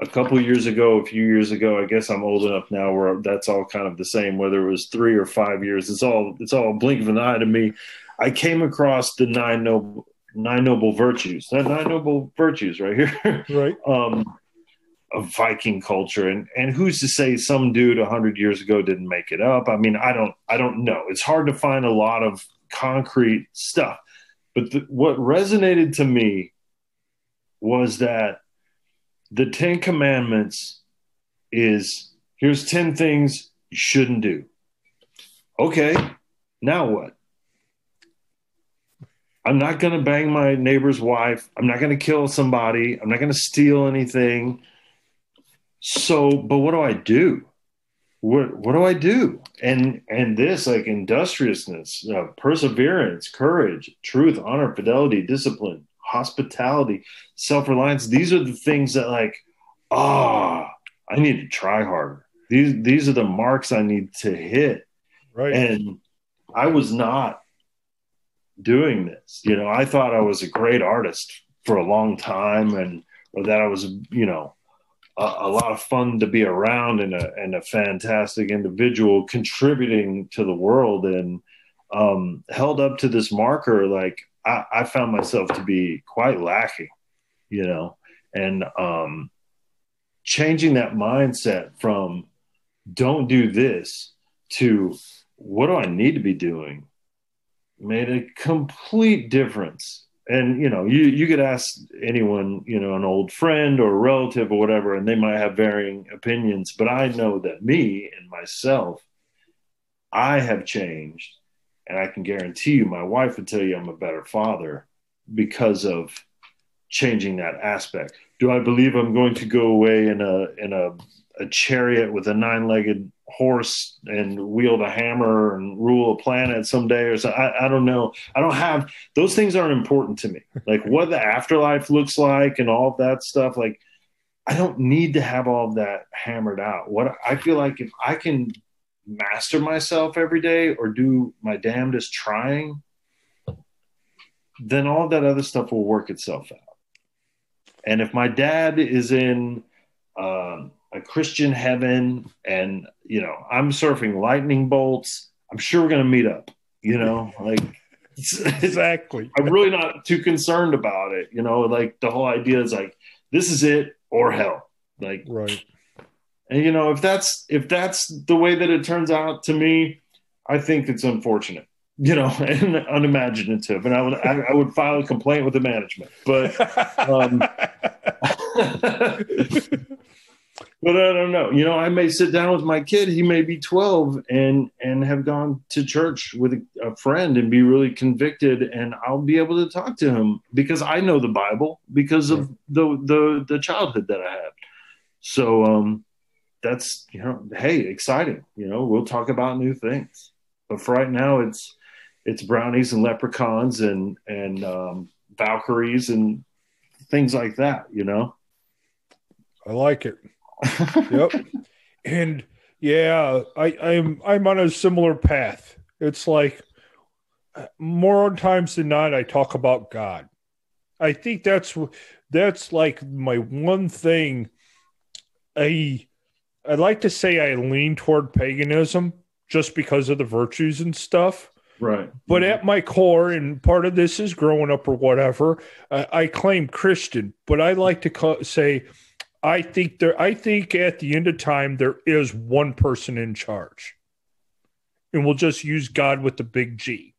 Speaker 3: a couple years ago, a few years ago. I guess I'm old enough now where that's all kind of the same. Whether it was three or five years, it's all it's all a blink of an eye to me. I came across the nine noble nine noble virtues. Nine noble virtues right here.
Speaker 2: Right.
Speaker 3: um, of Viking culture, and and who's to say some dude hundred years ago didn't make it up? I mean, I don't I don't know. It's hard to find a lot of concrete stuff, but the, what resonated to me was that the Ten Commandments is here's ten things you shouldn't do. Okay, now what? I'm not going to bang my neighbor's wife. I'm not going to kill somebody. I'm not going to steal anything. So, but what do I do? What what do I do? And and this like industriousness, uh, perseverance, courage, truth, honor, fidelity, discipline, hospitality, self reliance. These are the things that like, ah, oh, I need to try harder. These these are the marks I need to hit.
Speaker 2: Right.
Speaker 3: And I was not doing this. You know, I thought I was a great artist for a long time, and or that I was, you know, a, a, lot of fun to be around and a and a fantastic individual contributing to the world, and um, held up to this marker. Like I, I found myself to be quite lacking, you know, and um, changing that mindset from don't do this to what do I need to be doing made a complete difference. And you know, you you could ask anyone, you know, an old friend or a relative or whatever, and they might have varying opinions. But I know that me and myself, I have changed, and I can guarantee you, my wife would tell you I'm a better father because of changing that aspect. Do I believe I'm going to go away in a in a, a chariot with a nine legged horse and wield a hammer and rule a planet someday or so? I, I don't know. I don't have those things aren't important to me. Like what the afterlife looks like and all of that stuff like i don't need to have all of that hammered out. What i feel like if i can master myself every day or do my damnedest trying then all that other stuff will work itself out and if my dad is in um, a Christian heaven and you know I'm surfing lightning bolts, I'm sure we're going to meet up. You know, like
Speaker 2: exactly.
Speaker 3: I'm really not too concerned about it. You know, like the whole idea is like this is it or hell. Like
Speaker 2: right.
Speaker 3: And you know, if that's if that's the way that it turns out to me, I think it's unfortunate. You know, and unimaginative, and I would I, I would file a complaint with the management. But um, but I don't know. You know, I may sit down with my kid. He may be 12 and and have gone to church with a, a, friend and be really convicted, and I'll be able to talk to him because I know the Bible because of the the the childhood that I had. So um, that's you know, hey, exciting. You know, we'll talk about new things. But for right now, it's it's brownies and leprechauns and and um, Valkyries and things like that. You know.
Speaker 2: I like it yep. And yeah, I, I'm I'm on a similar path. It's like more times than not, I talk about God. I think that's that's like my one thing. I I like to say I lean toward paganism just because of the virtues and stuff.
Speaker 3: Right.
Speaker 2: But mm-hmm. at my core, and part of this is growing up or whatever, I, I claim Christian, but I like to call, say I think there I think at the end of time there is one person in charge. And we'll just use God with the big G.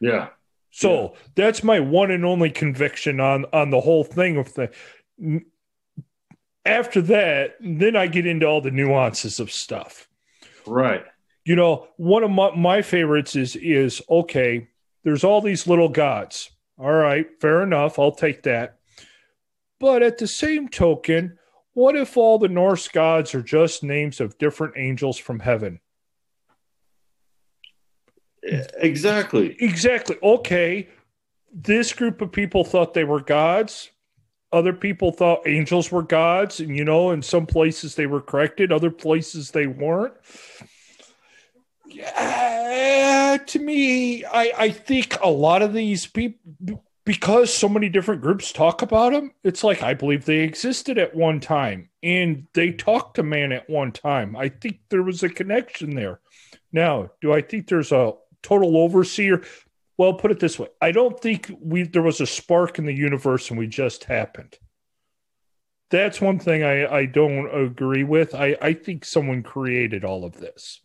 Speaker 3: Yeah.
Speaker 2: So
Speaker 3: yeah.
Speaker 2: that's my one and only conviction on on the whole thing of the after that, then I get into all the nuances of stuff.
Speaker 3: Right.
Speaker 2: You know, one of my, my favorites is is okay, there's all these little gods. All right, fair enough. I'll take that. But at the same token, what if all the Norse gods are just names of different angels from heaven?
Speaker 3: Exactly.
Speaker 2: Exactly. Okay. This group of people thought they were gods. Other people thought angels were gods. And, you know, in some places they were corrected, other places they weren't. Yeah, to me, I, I think a lot of these people, because so many different groups talk about them, it's like I believe they existed at one time and they talked to man at one time. I think there was a connection there. Now, do I think there's a total overseer? Well, put it this way: I don't think we there was a spark in the universe and we just happened. That's one thing I, I don't agree with. I, I think someone created all of this.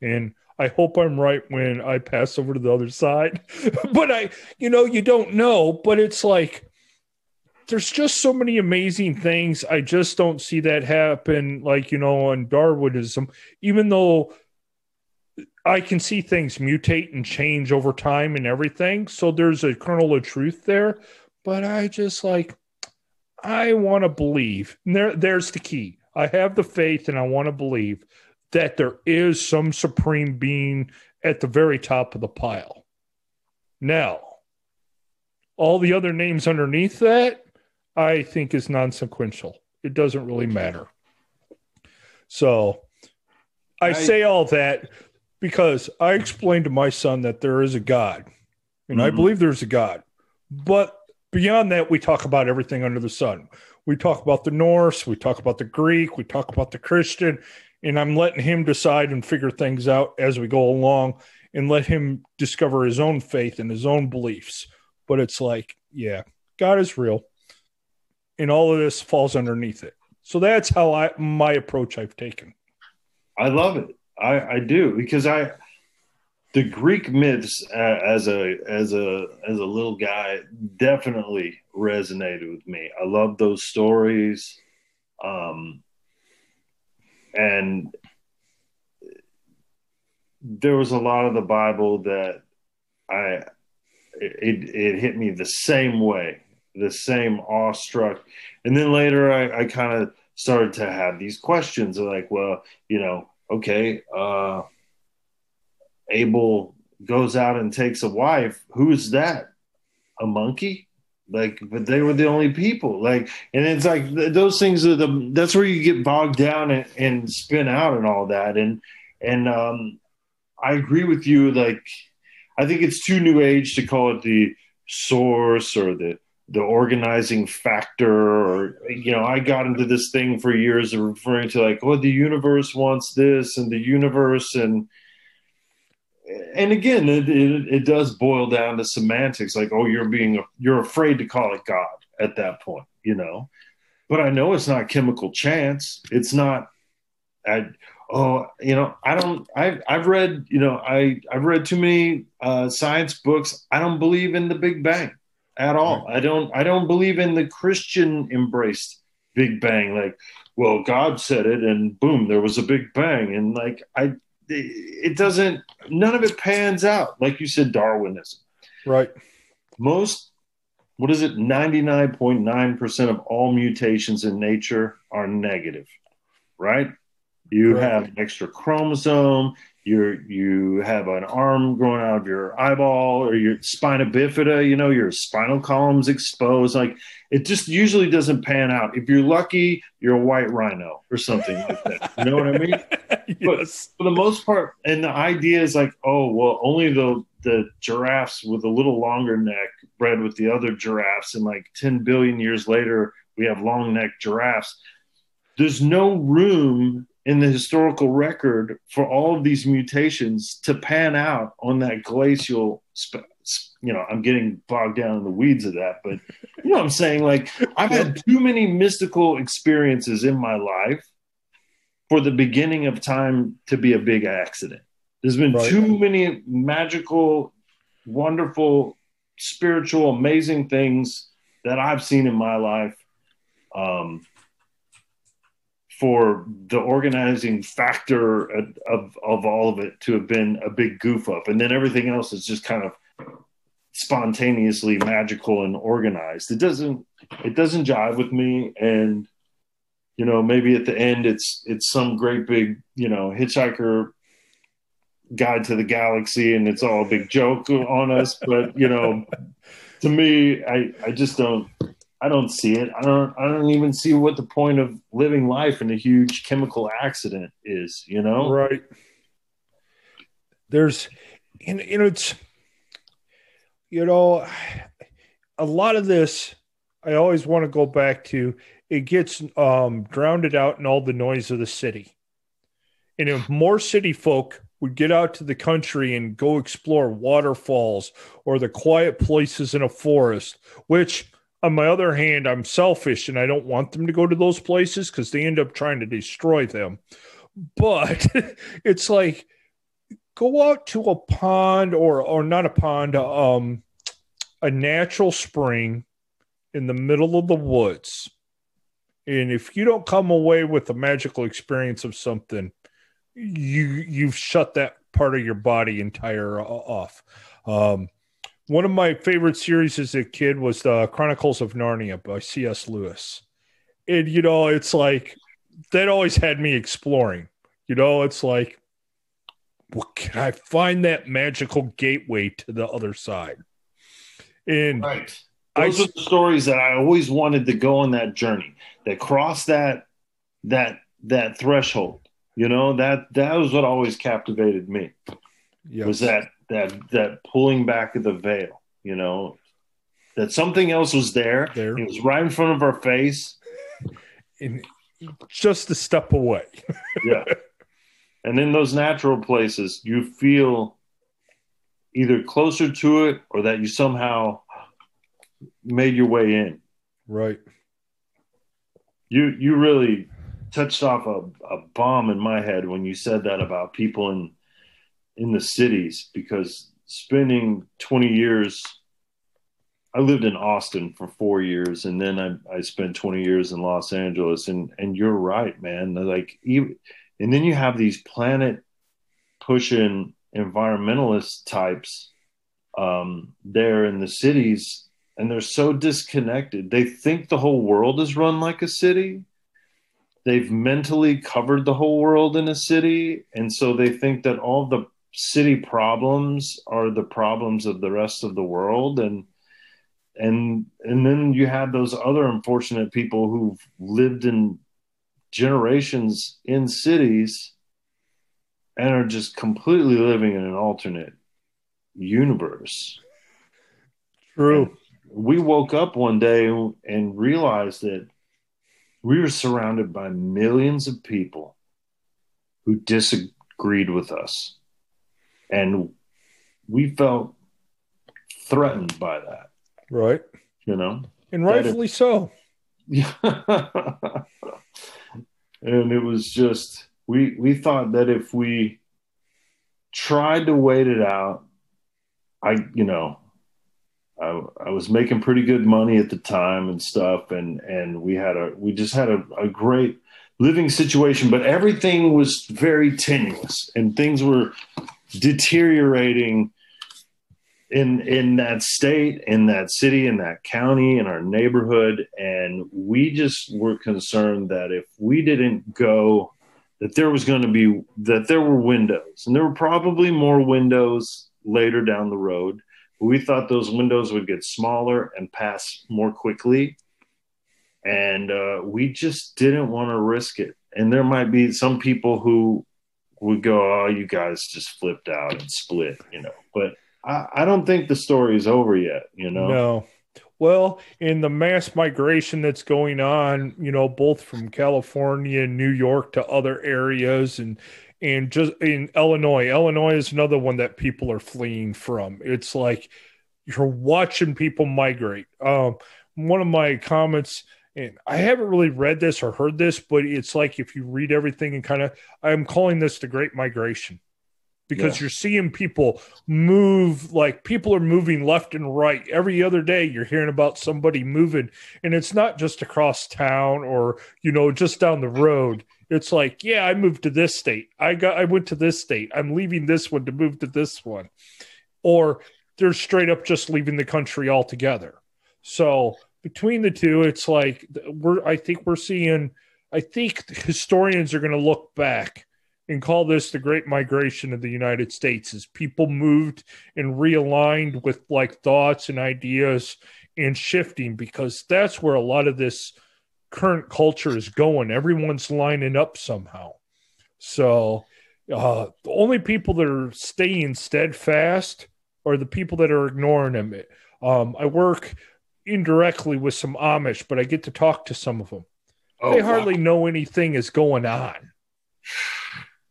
Speaker 2: And I hope I'm right when I pass over to the other side. but I, you know, you don't know, but it's like there's just so many amazing things. I just don't see that happen, like, you know, on Darwinism, even though I can see things mutate and change over time and everything. So there's a kernel of truth there. But I just like, I want to believe. there, there's the key. I have the faith and I want to believe that there is some supreme being at the very top of the pile. Now, all the other names underneath that, I think is non-sequential. It doesn't really matter. So I, I say all that because I explained to my son that there is a God, and mm-hmm. I believe there's a God. But beyond that, we talk about everything under the sun. We talk about the Norse, we talk about the Greek, we talk about the Christian, and I'm letting him decide and figure things out as we go along and let him discover his own faith and his own beliefs. But it's like, yeah, God is real. And all of this falls underneath it. So that's how I my approach I've taken.
Speaker 3: I love it. I, I do because I the Greek myths uh, as a as a as a little guy definitely resonated with me. I love those stories. Um, and there was a lot of the Bible that I it it hit me the same way, the same awestruck, and then later I, I kind of started to have these questions like, well, you know, okay, uh, Abel goes out and takes a wife. Who's that? A monkey? like but they were the only people like and it's like those things are the that's where you get bogged down and, and spin out and all that and and um i agree with you like i think it's too new age to call it the source or the the organizing factor or you know i got into this thing for years of referring to like oh the universe wants this and the universe and and again, it, it, it, does boil down to semantics. Like, oh, you're being you're afraid to call it God at that point, you know. But I know it's not chemical chance. It's not. I, oh, you know, I don't. I I've read, you know, I I've read too many uh, science books. I don't believe in the Big Bang at all. I don't. I don't believe in the Christian embraced Big Bang. Like, well, God said it, and boom, there was a Big Bang, and like I it doesn't none of it pans out like you said darwinism
Speaker 2: right
Speaker 3: most what is it 99.9% of all mutations in nature are negative right you right. have an extra chromosome you you have an arm growing out of your eyeball or your spina bifida you know your spinal column's exposed like it just usually doesn't pan out. If you're lucky you're a white rhino or something like that you know what i mean? Yes. but for the most part and the idea is like oh well only the the giraffes with a little longer neck bred with the other giraffes and like 10 billion years later we have long neck giraffes. There's no room in the historical record for all of these mutations to pan out on that glacial you know i'm getting bogged down in the weeds of that but you know i'm saying? Like i've had too many mystical experiences in my life for the beginning of time to be a big accident. There's been right. too many magical wonderful spiritual amazing things that i've seen in my life um, for the organizing factor of, of, all of it to have been a big goof up, and then everything else is just kind of spontaneously magical and organized. It doesn't it doesn't jive with me, and you know maybe at the end it's it's some great big you know hitchhiker guide to the galaxy and it's all a big joke on us. But you know to me i i just don't I don't see it. I don't. I don't even see what the point of living life in a huge chemical accident is. You know,
Speaker 2: right? There's, and you know, it's, you know, a lot of this, I always want to go back to. It gets um, drowned out in all the noise of the city, and if more city folk would get out to the country and go explore waterfalls or the quiet places in a forest, which on my other hand, I'm selfish and I don't want them to go to those places because they end up trying to destroy them. But it's like go out to a pond or or not a pond, um, a natural spring in the middle of the woods. And if you don't come away with a magical experience of something, you you've shut that part of your body entire off. Um, one of my favorite series as a kid was the Chronicles of Narnia by C.S. Lewis. And you know, it's like that always had me exploring. You know, it's like, what can I find that magical gateway to the other side? And
Speaker 3: right. Those I, are the stories that I always wanted to go on that journey, that cross that that that threshold. You know, that that was what always captivated me. Yes. Was that that that pulling back of the veil, you know, that something else was there. there. It was right in front of our face.
Speaker 2: And just a step away.
Speaker 3: yeah. And in those natural places, you feel either closer to it or that you somehow made your way in.
Speaker 2: Right.
Speaker 3: You you really touched off a, a bomb in my head when you said that about people in in the cities because spending 20 years I lived in Austin for four years and then I, I spent 20 years in Los Angeles. And and you're right man. Like even and then you have these planet pushing environmentalist types um, there in the cities and they're so disconnected. They think the whole world is run like a city. They've mentally covered the whole world in a city. And so they think that all the city problems are the problems of the rest of the world. And and and then you have those other unfortunate people who've lived in generations in cities and are just completely living in an alternate universe.
Speaker 2: True. And
Speaker 3: we woke up one day and realized that we were surrounded by millions of people who disagreed with us and we felt threatened by that.
Speaker 2: Right.
Speaker 3: You know,
Speaker 2: and rightfully it, so.
Speaker 3: Yeah. and it was just we we thought that if we tried to wait it out, I you know, I, I was making pretty good money at the time and stuff, and and we had a we just had a, a great living situation, but everything was very tenuous and things were deteriorating in in that state, in that city, in that county, in our neighborhood, and we just were concerned that if we didn't go, that there was going to be that there were windows, and there were probably more windows later down the road. We thought those windows would get smaller and pass more quickly, and uh, we just didn't want to risk it. And there might be some people who would go, "Oh, you guys just flipped out and split," you know. But I, I don't think the story is over yet, you know.
Speaker 2: No. Well, in the mass migration that's going on, you know, both from California and New York to other areas and and just in Illinois. Illinois is another one that people are fleeing from. It's like you're watching people migrate. Um, one of my comments and I haven't really read this or heard this, but it's like if you read everything and kind of, I'm calling this the Great Migration. Because yeah. you're seeing people move like people are moving left and right. Every other day you're hearing about somebody moving. And it's not just across town or you know just down the road. It's like yeah i moved to this state. I got i went to this state. I'm leaving this one to move to this one. Or they're straight up just leaving the country altogether. So between the two, it's like we're. I think we're seeing. I think historians are going to look back and call this the Great Migration of the United States, as people moved and realigned with like thoughts and ideas and shifting, because that's where a lot of this current culture is going. Everyone's lining up somehow. So uh, the only people that are staying steadfast are the people that are ignoring them. Um, I work indirectly with some Amish, but I get to talk to some of them.
Speaker 3: Oh,
Speaker 2: they hardly
Speaker 3: wow.
Speaker 2: know anything is going on.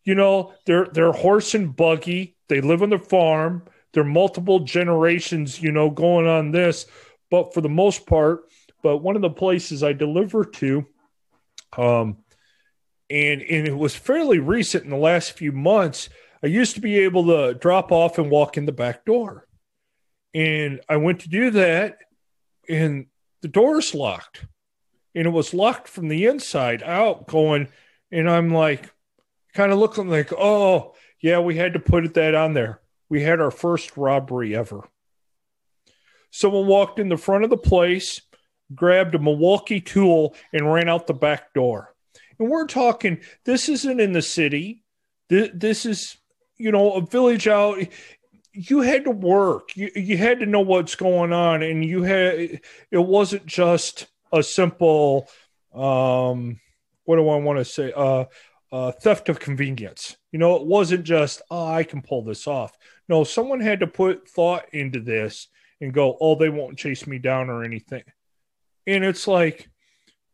Speaker 2: You know, they're they're horse and buggy. They live on the farm. They're multiple generations, you know, going on this. But for the most part, but one of the places I deliver to, um, and and it was fairly recent in the last few months. I used to be able to drop off and walk in the back door, and I went to do that, and the door's locked, and it was locked from the inside out. Going, and I'm like, kind of looking like, oh yeah, we had to put that on there. We had our first robbery ever. Someone walked in the front of the place, grabbed a Milwaukee tool, and ran out the back door. And we're talking, this isn't in the city. This, this is, you know, a village out. You had to work. You, you had to know what's going on. And you had, it wasn't just a simple, um, what do I want to say? Uh, uh, theft of convenience. You know, it wasn't just, oh, I can pull this off. No, someone had to put thought into this and go, oh, they won't chase me down or anything. And it's like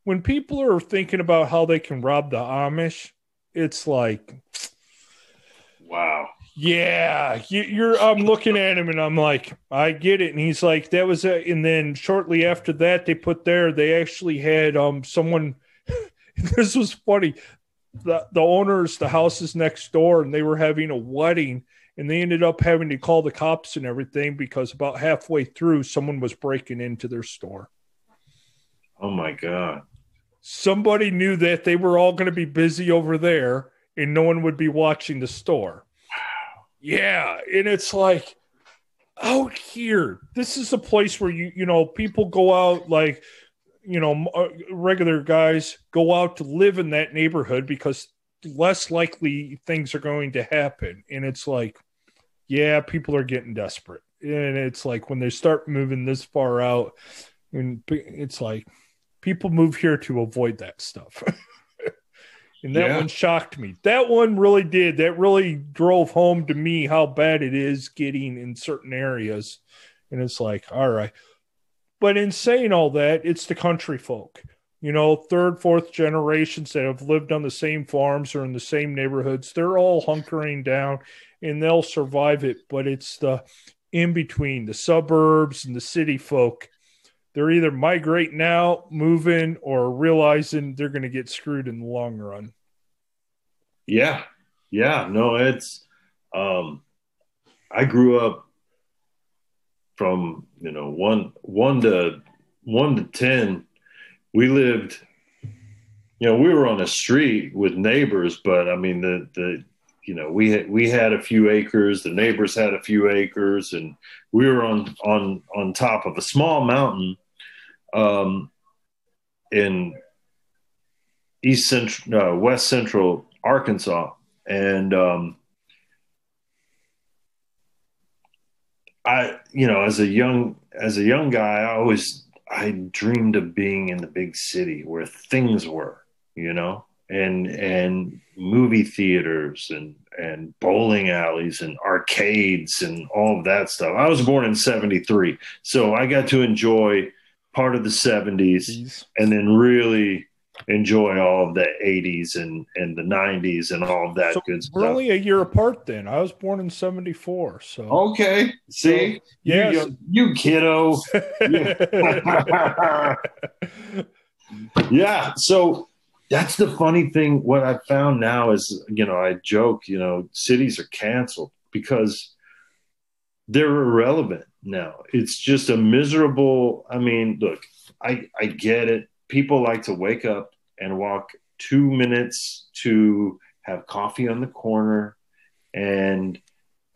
Speaker 2: when people are thinking about how they can rob the Amish, it's like,
Speaker 3: Wow.
Speaker 2: Yeah, you, you're. I'm looking at him and I'm like, I get it. And he's like, that was it. And then shortly after that, they put there, they actually had um someone. this was funny. The the owners, the houses next door, and they were having a wedding, and they ended up having to call the cops and everything because about halfway through, someone was breaking into their store.
Speaker 3: Oh my God.
Speaker 2: Somebody knew that they were all going to be busy over there, and no one would be watching the store. Yeah, and it's like out here, this is a place where you you know people go out like you know uh, regular guys go out to live in that neighborhood because less likely things are going to happen, and it's like, yeah, people are getting desperate, and it's like when they start moving this far out, and it's like people move here to avoid that stuff. And that
Speaker 3: Yeah.
Speaker 2: one shocked me. That one really did. That really drove home to me how bad it is getting in certain areas. And it's like, all right. But in saying all that, it's the country folk, you know, third, fourth generations that have lived on the same farms or in the same neighborhoods. They're all hunkering down and they'll survive it. But it's the in between, the suburbs and the city folk. They're either migrating out, moving, or realizing they're going to get screwed in the long run.
Speaker 3: Yeah. Yeah. No, it's, um, I grew up from, you know, one, one to one to 10. We lived, you know, we were on a street with neighbors, but I mean, the, the, you know, we had, we had a few acres, the neighbors had a few acres and we were on, on, on top of a small mountain, um, in east central, uh, west central Arkansas. And, um, I, you know, as a young, as a young guy, I always, I dreamed of being in the big city where things were, you know, and, and movie theaters and, and bowling alleys and arcades and all of that stuff. I was born in 73. So I got to enjoy part of the 70s and then really enjoy all of the 80s and, and the 90s and all of that
Speaker 2: So
Speaker 3: good
Speaker 2: we're only a year apart then. I was born in 74. So,
Speaker 3: Okay. See?
Speaker 2: Yes.
Speaker 3: You, you kiddo. yeah. So that's the funny thing. What I found now is, you know, I joke, you know, cities are canceled because they're irrelevant now. It's just a miserable. I mean, look, I, I get it. People like to wake up and walk two minutes to have coffee on the corner and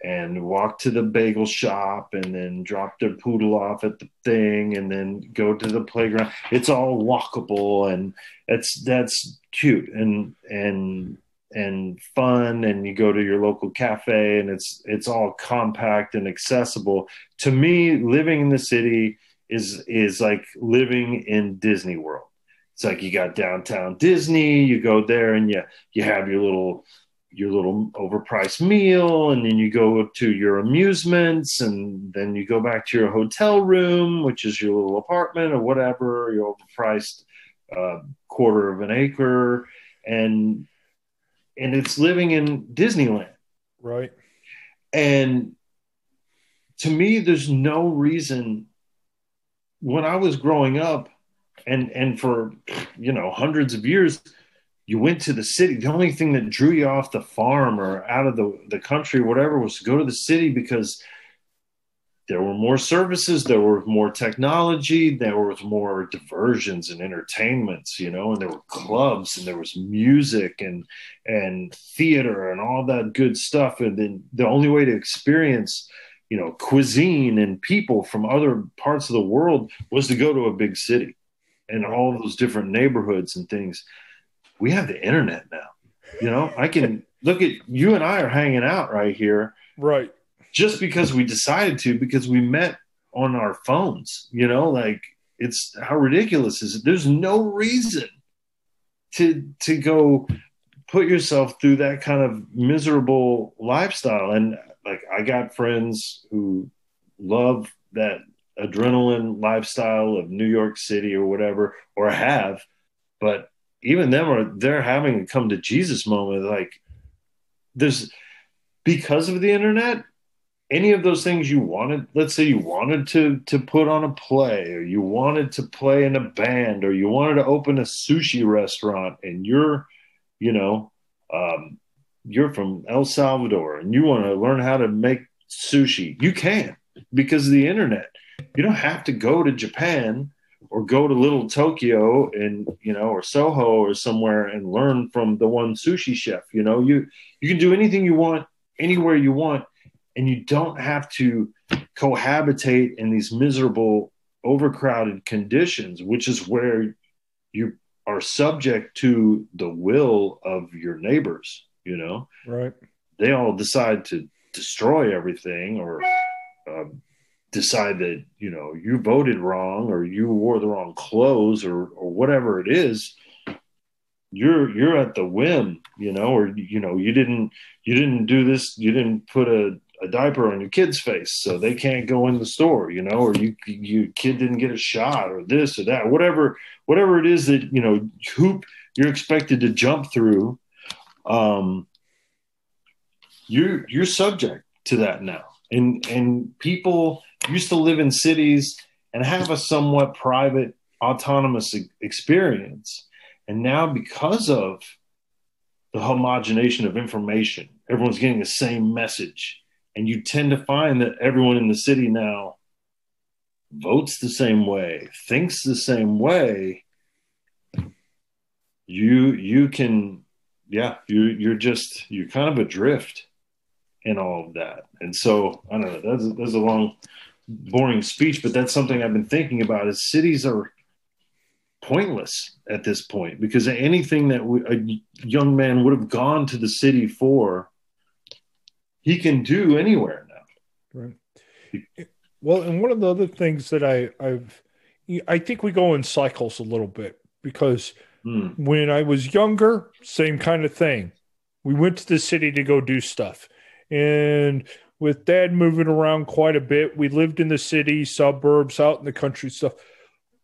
Speaker 3: and walk to the bagel shop and then drop their poodle off at the thing and then go to the playground. It's all walkable and that's that's cute and and and fun and you go to your local cafe and it's it's all compact and accessible. To me, living in the city is is like living in Disney World. It's like you got downtown Disney, you go there and you you have your little your little overpriced meal and then you go up to your amusements and then you go back to your hotel room which is your little apartment or whatever your overpriced uh, quarter of an acre. And and it's living in disneyland.
Speaker 2: Right.
Speaker 3: And to me there's no reason when i was growing up and and for you know hundreds of years you went to the city. The only thing that drew you off the farm or out of the, the country, whatever, was to go to the city because there were more services, there were more technology, there was more diversions and entertainments, you know, and there were clubs and there was music and and theater and all that good stuff. And then the only way to experience, you know, cuisine and people from other parts of the world was to go to a big city and all those different neighborhoods and things we have the internet now. You know, I can look at you and I are hanging out right here.
Speaker 2: Right.
Speaker 3: Just because we decided to, because we met on our phones, you know, like it's how ridiculous is it? There's no reason to to go put yourself through that kind of miserable lifestyle. And like I got friends who love that adrenaline lifestyle of New York City or whatever, or have, but even them are they're having a come to Jesus moment. Like there's because of the internet, any of those things you wanted, let's say you wanted to to put on a play, or you wanted to play in a band, or you wanted to open a sushi restaurant, and you're, you know, um, you're from El Salvador and you want to learn how to make sushi, you can because of the internet. You don't have to go to Japan or go to little Tokyo and you know or Soho or somewhere and learn from the one sushi chef. You know, you you can do anything you want anywhere you want, and you don't have to cohabitate in these miserable, overcrowded conditions, which is where you are subject to the will of your neighbors. You know,
Speaker 2: right?
Speaker 3: They all decide to destroy everything or. Uh, decide that you know you voted wrong or you wore the wrong clothes or or whatever it is you're you're at the whim you know or you know you didn't you didn't do this you didn't put a, a diaper on your kid's face so they can't go in the store you know or you you kid didn't get a shot or this or that whatever whatever it is that you know hoop you're expected to jump through um you're you're subject to that now. And and people used to live in cities and have a somewhat private autonomous experience. And now because of the homogenation of information everyone's getting the same message. And you tend to find that everyone in the city now votes the same way thinks the same way. You you can yeah you you're just you're kind of adrift in all of that. And so i don't know that's, that's a long boring speech, but that's something I've been thinking about. Is cities are pointless at this point because anything that a young man would have gone to the city for, he can do anywhere now.
Speaker 2: Right. Well, and one of the other things that I, I've, I think we go in cycles a little bit because mm. when I was younger, same kind of thing. We went to the city to go do stuff. And with dad moving around quite a bit. We lived in the city, suburbs, out in the country stuff.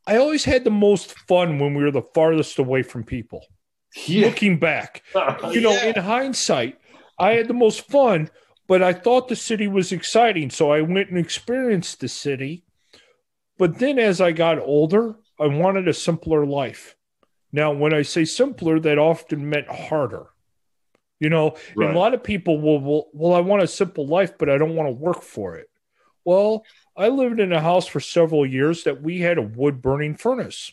Speaker 2: I always had the most fun when we were the farthest away from people. Yeah. Looking back, oh, you know, yeah. in hindsight, I had the most fun, but I thought the city was exciting. So I went and experienced the city. But then as I got older, I wanted a simpler life. Now, when I say simpler, that often meant harder. You know, right. a lot of people will, will, well, I want a simple life, but I don't want to work for it. Well, I lived in a house for several years that we had a wood burning furnace,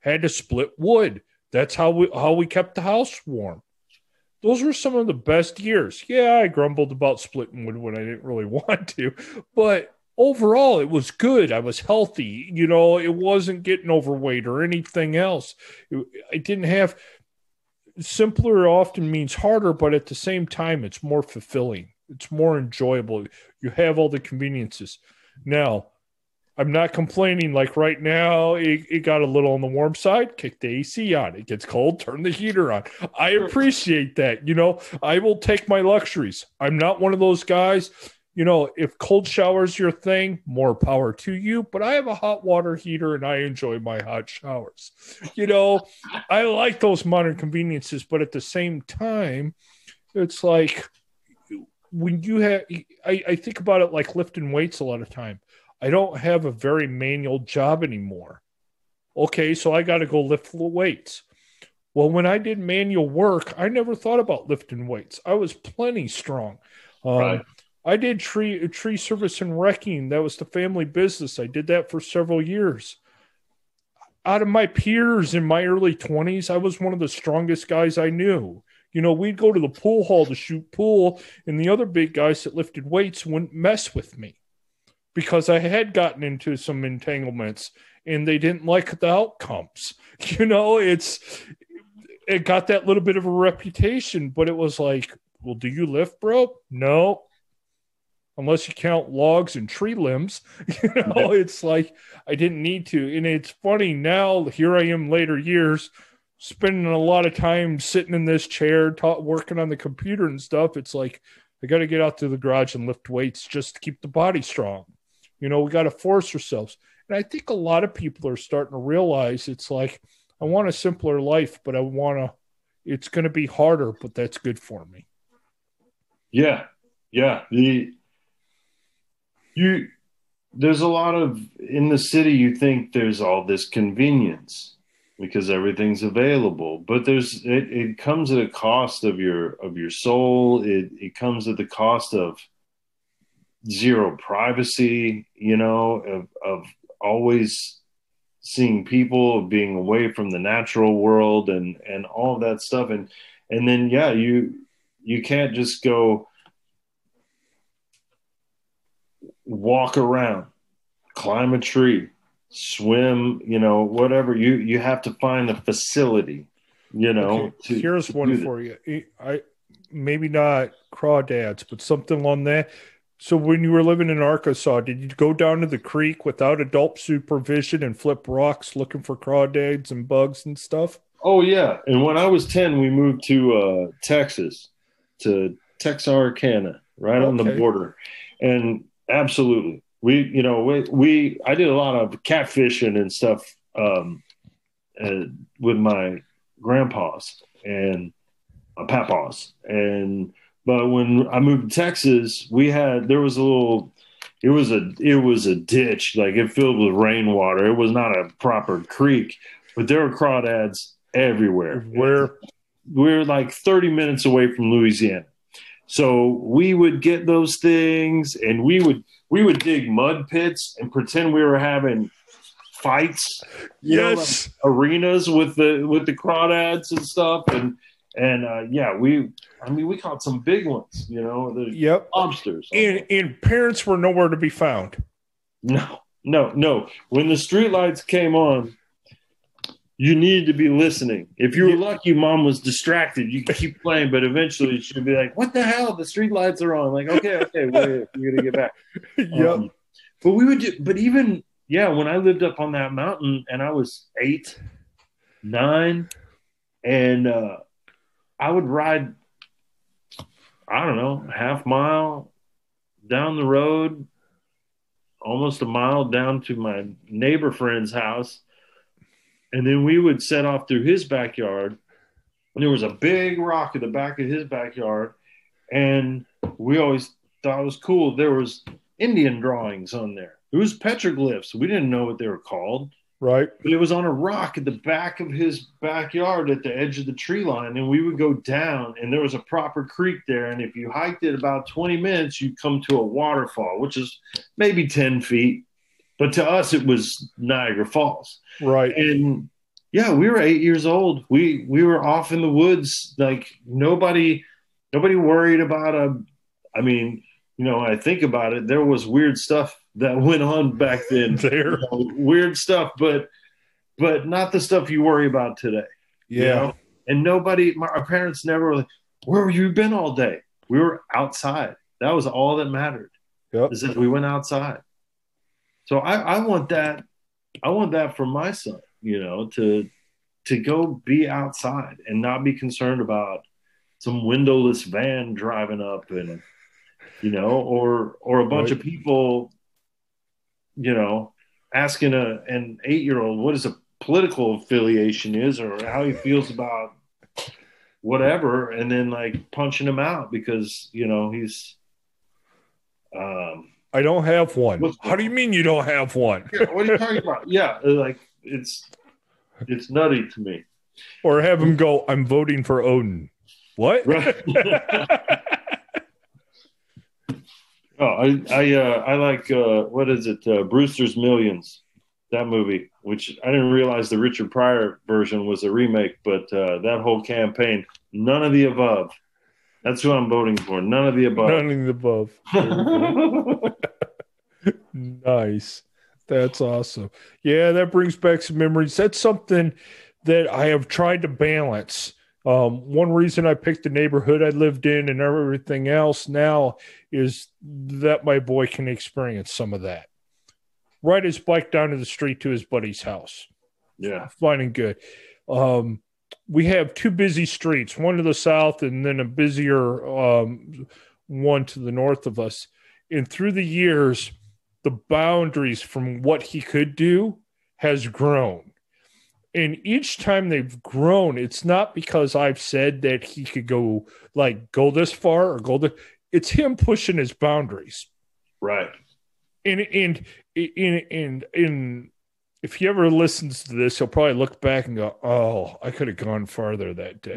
Speaker 2: had to split wood. That's how we how we kept the house warm. Those were some of the best years. Yeah, I grumbled about splitting wood when I didn't really want to, but overall it was good. I was healthy. You know, it wasn't getting overweight or anything else. I didn't have simpler often means harder, but at the same time, it's more fulfilling. It's more enjoyable. You have all the conveniences. Now, I'm not complaining. Like right now, it, it got a little on the warm side. Kick the AC on. It gets cold. Turn the heater on. I appreciate that. You know, I will take my luxuries. I'm not one of those guys. You know, if cold showers your thing, more power to you. But I have a hot water heater and I enjoy my hot showers. You know, I like those modern conveniences, but at the same time, it's like when you have, I, I think about it like lifting weights a lot of time I don't have a very manual job anymore. Okay, so I got to go lift the weights. Well, when I did manual work, I never thought about lifting weights. I was plenty strong. Um, right. I did tree tree service and wrecking. That was the family business. I did that for several years. Out of my peers in my early 20s, I was one of the strongest guys I knew. You know, we'd go to the pool hall to shoot pool, and the other big guys that lifted weights wouldn't mess with me because I had gotten into some entanglements and they didn't like the outcomes. You know, it's it got that little bit of a reputation, but it was like, well, do you lift, bro? No. Unless you count logs and tree limbs, you know, it's like I didn't need to. And it's funny now, here I am later years, spending a lot of time sitting in this chair, ta- working on the computer and stuff. It's like I got to get out to the garage and lift weights just to keep the body strong. You know, we got to force ourselves. And I think a lot of people are starting to realize it's like, I want a simpler life, but I want to, it's going to be harder, but that's good for me.
Speaker 3: Yeah. Yeah. The, you, there's a lot of, in the city, you think there's all this convenience because everything's available but there's it, it comes at a cost of your of your soul it, it comes at the cost of zero privacy, you know, of, of always seeing people, being away from the natural world and, and all of that stuff. And, and then, yeah, you, you can't just go walk around, climb a tree, swim, you know, whatever you, you have to find a facility, you know,
Speaker 2: okay. to, here's to one for you. I, maybe not crawdads, but something along that so when you were living in Arkansas, did you go down to the creek without adult supervision and flip rocks looking for crawdads and bugs and stuff?
Speaker 3: Oh yeah, and when I was ten, we moved to uh, Texas, to Texarkana, right okay. on the border, and absolutely, we you know we, we I did a lot of catfishing and stuff um, uh, with my grandpas and my papas and but when I moved to Texas, we had there was a little it was a it was a ditch, like it filled with rainwater. It was not a proper creek, but there were crawdads everywhere.
Speaker 2: Where
Speaker 3: we're like 30 minutes away from Louisiana. So we would get those things and we would we would dig mud pits and pretend we were having fights,
Speaker 2: yes,
Speaker 3: know, like arenas with the with the crawdads and stuff and and uh, yeah, we, I mean, we caught some big ones, you know, the
Speaker 2: yep.
Speaker 3: lobsters.
Speaker 2: And, and parents were nowhere to be found.
Speaker 3: No, no, no. When the street lights came on, you needed to be listening. If you were lucky, mom was distracted. You keep playing, but eventually she'd be like, "What the hell? The street lights are on!" Like, okay, okay, wait, you're gonna get back.
Speaker 2: yep. Um,
Speaker 3: but we would, do, but even yeah, when I lived up on that mountain and I was eight, nine, and uh, I would ride, I don't know, half mile down the road, almost a mile down to my neighbor friend's house. And then we would set off through his backyard. And there was a big rock at the back of his backyard. And we always thought it was cool. There was Indian drawings on there. It was petroglyphs. We didn't know what they were called.
Speaker 2: Right.
Speaker 3: But it was on a rock at the back of his backyard at the edge of the tree line. And we would go down, and there was a proper creek there. And if you hiked it about 20 minutes, you'd come to a waterfall, which is maybe 10 feet. But to us, it was Niagara Falls.
Speaker 2: Right.
Speaker 3: And yeah, we were eight years old. We we were off in the woods. Like nobody nobody worried about a I mean, you know, I think about it, there was weird stuff that went on back then.
Speaker 2: there,
Speaker 3: you know, weird stuff, but but not the stuff you worry about today.
Speaker 2: Yeah. You know?
Speaker 3: And nobody, my, our parents never were like, where have you been all day? We were outside. That was all that mattered.
Speaker 2: Yep.
Speaker 3: Is that we went outside. So I, I want that. I want that for my son. You know, to to go be outside and not be concerned about some windowless van driving up and you know, or or a bunch right. of people, you know, asking a an eight year old what his political affiliation is or how he feels about whatever, and then like punching him out because you know he's.
Speaker 2: Um, I don't have one. How do you mean you don't have one?
Speaker 3: yeah, what are you talking about? Yeah, like it's it's nutty to me.
Speaker 2: Or have him go, I'm voting for Odin. What? Right.
Speaker 3: oh, I I uh, I like uh, what is it? Uh, Brewster's Millions, that movie, which I didn't realize the Richard Pryor version was a remake, but uh, that whole campaign, none of the above. That's who I'm voting for. None of the above.
Speaker 2: None of the above. nice. That's awesome. Yeah, that brings back some memories. That's something that I have tried to balance. Um, one reason I picked the neighborhood I lived in and everything else now is that my boy can experience some of that. Ride his bike down to the street to his buddy's house.
Speaker 3: Yeah.
Speaker 2: Fine and good. Um, we have two busy streets, one to the south and then a busier um, one to the north of us. And through the years, the boundaries from what he could do has grown. And each time they've grown, it's not because I've said that he could go like go this far or go this. It's him pushing his boundaries.
Speaker 3: Right.
Speaker 2: And and in in in if he ever listens to this, he'll probably look back and go, "Oh, I could have gone farther that day."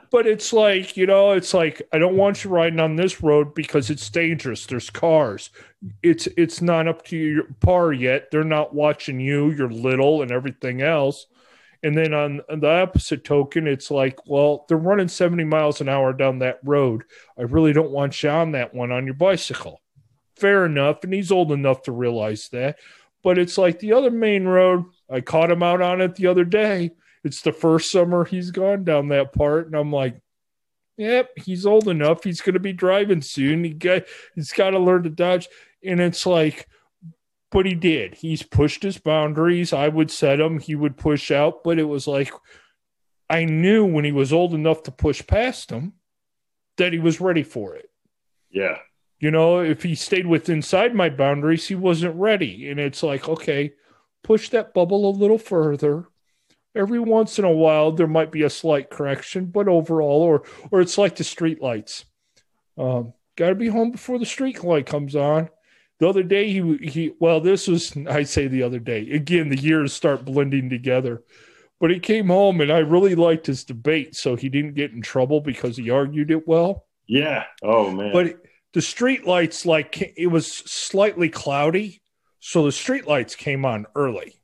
Speaker 2: but it's like you know, it's like I don't want you riding on this road because it's dangerous. There's cars. It's it's not up to your par yet. They're not watching you. You're little and everything else. And then on, on the opposite token, it's like, well, they're running 70 miles an hour down that road. I really don't want you on that one on your bicycle. Fair enough. And he's old enough to realize that but it's like the other main road. I caught him out on it the other day. It's the first summer he's gone down that part, and I'm like, "Yep, he's old enough. He's going to be driving soon. He got he's got to learn to dodge." And it's like, but he did. He's pushed his boundaries. I would set him. He would push out, but it was like I knew when he was old enough to push past him that he was ready for it.
Speaker 3: Yeah.
Speaker 2: You know, if he stayed with inside my boundaries, he wasn't ready. And it's like, okay, push that bubble a little further. Every once in a while, there might be a slight correction, but overall, or or it's like the street lights. Um, Got to be home before the street light comes on. The other day, he he. Well, this was I say the other day. Again, the years start blending together. But he came home, and I really liked his debate, so he didn't get in trouble because he argued it well.
Speaker 3: Yeah. Oh man.
Speaker 2: But the street lights like it was slightly cloudy so the street lights came on early.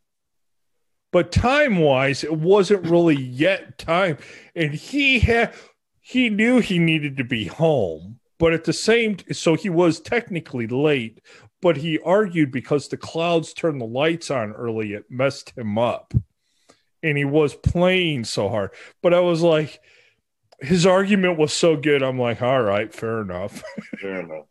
Speaker 2: But time wise it wasn't really yet time and he had he knew he needed to be home but at the same so he was technically late but he argued because the clouds turned the lights on early it messed him up. And he was playing so hard. But i was like his argument was so good. I'm like, all right, fair enough.
Speaker 3: fair enough.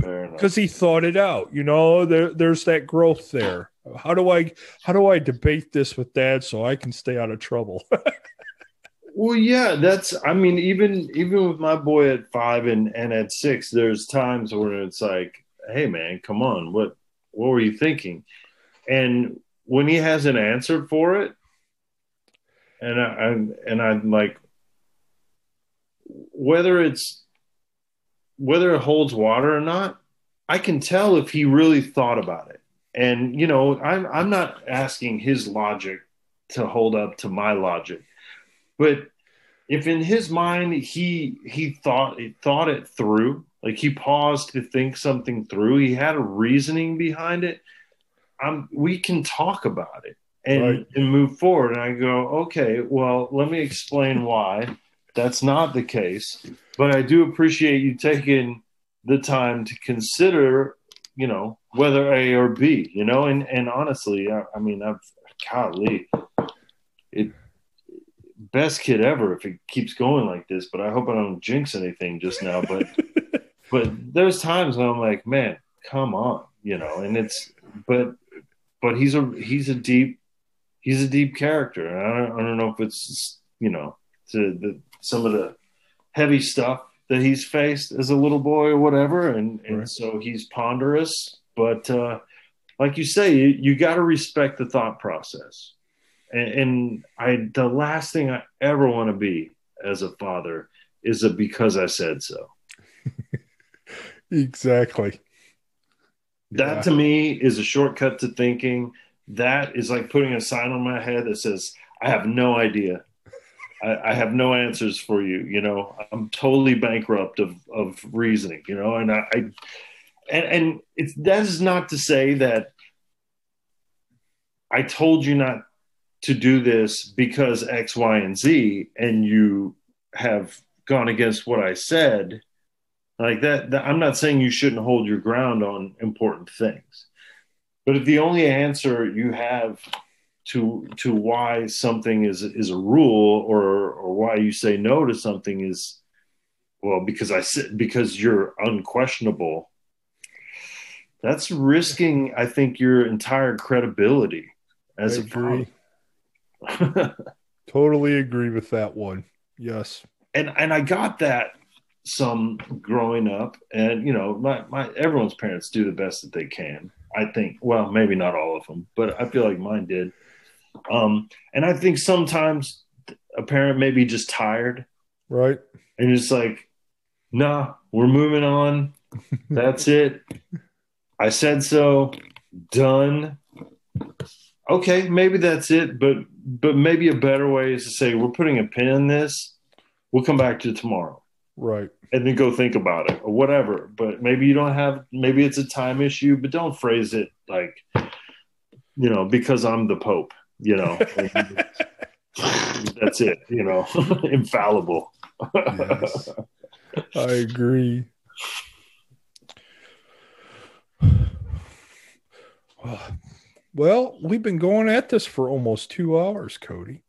Speaker 3: Fair enough.
Speaker 2: Because he thought it out. You know, there, there's that growth there. How do I how do I debate this with dad so I can stay out of trouble?
Speaker 3: well, yeah, that's. I mean, even even with my boy at five and and at six, there's times where it's like, hey, man, come on, what what were you thinking? And when he has an answer for it, and I, I'm and I'm like, whether it's whether it holds water or not, I can tell if he really thought about it. And you know, I'm I'm not asking his logic to hold up to my logic, but if in his mind he he thought he thought it through, like he paused to think something through, he had a reasoning behind it. I'm we can talk about it and, right. and move forward. And I go, okay, well, let me explain why that's not the case. But I do appreciate you taking the time to consider, you know, whether A or B, you know, and, and honestly, I, I mean, I've, golly, it, best kid ever if it keeps going like this, but I hope I don't jinx anything just now. But, but there's times when I'm like, man, come on, you know, and it's but but he's a he's a deep he's a deep character. I don't, I don't know if it's you know to the some of the heavy stuff that he's faced as a little boy or whatever, and and right. so he's ponderous. But uh, like you say, you, you got to respect the thought process. And, and I the last thing I ever want to be as a father is a because I said so.
Speaker 2: exactly.
Speaker 3: That yeah. to me is a shortcut to thinking. That is like putting a sign on my head that says, I have no idea. I, I, have no answers for you. You know, I'm totally bankrupt of, of reasoning, you know, and I, I and, and it's, that is not to say that I told you not to do this because X, Y, and Z, and you have gone against what I said. Like that, that i'm not saying you shouldn't hold your ground on important things. But if the only answer you have to to why something is is a rule or or why you say no to something is well because i said because you're unquestionable that's risking i think your entire credibility as I a agree.
Speaker 2: totally agree with that one yes
Speaker 3: and and i got that some growing up, and you know, my, my everyone's parents do the best that they can. I think, well, maybe not all of them, but I feel like mine did. Um, and I think sometimes a parent may be just tired,
Speaker 2: right?
Speaker 3: And it's like, nah, we're moving on. That's it. I said so. Done. Okay, maybe that's it, but but maybe a better way is to say we're putting a pin in this. We'll come back to tomorrow.
Speaker 2: Right
Speaker 3: and then go think about it or whatever. But maybe you don't have, maybe it's a time issue, but don't phrase it like, you know, because I'm the Pope, you know. That's it, you know, infallible. yes,
Speaker 2: I agree. Well, we've been going at this for almost two hours, Cody.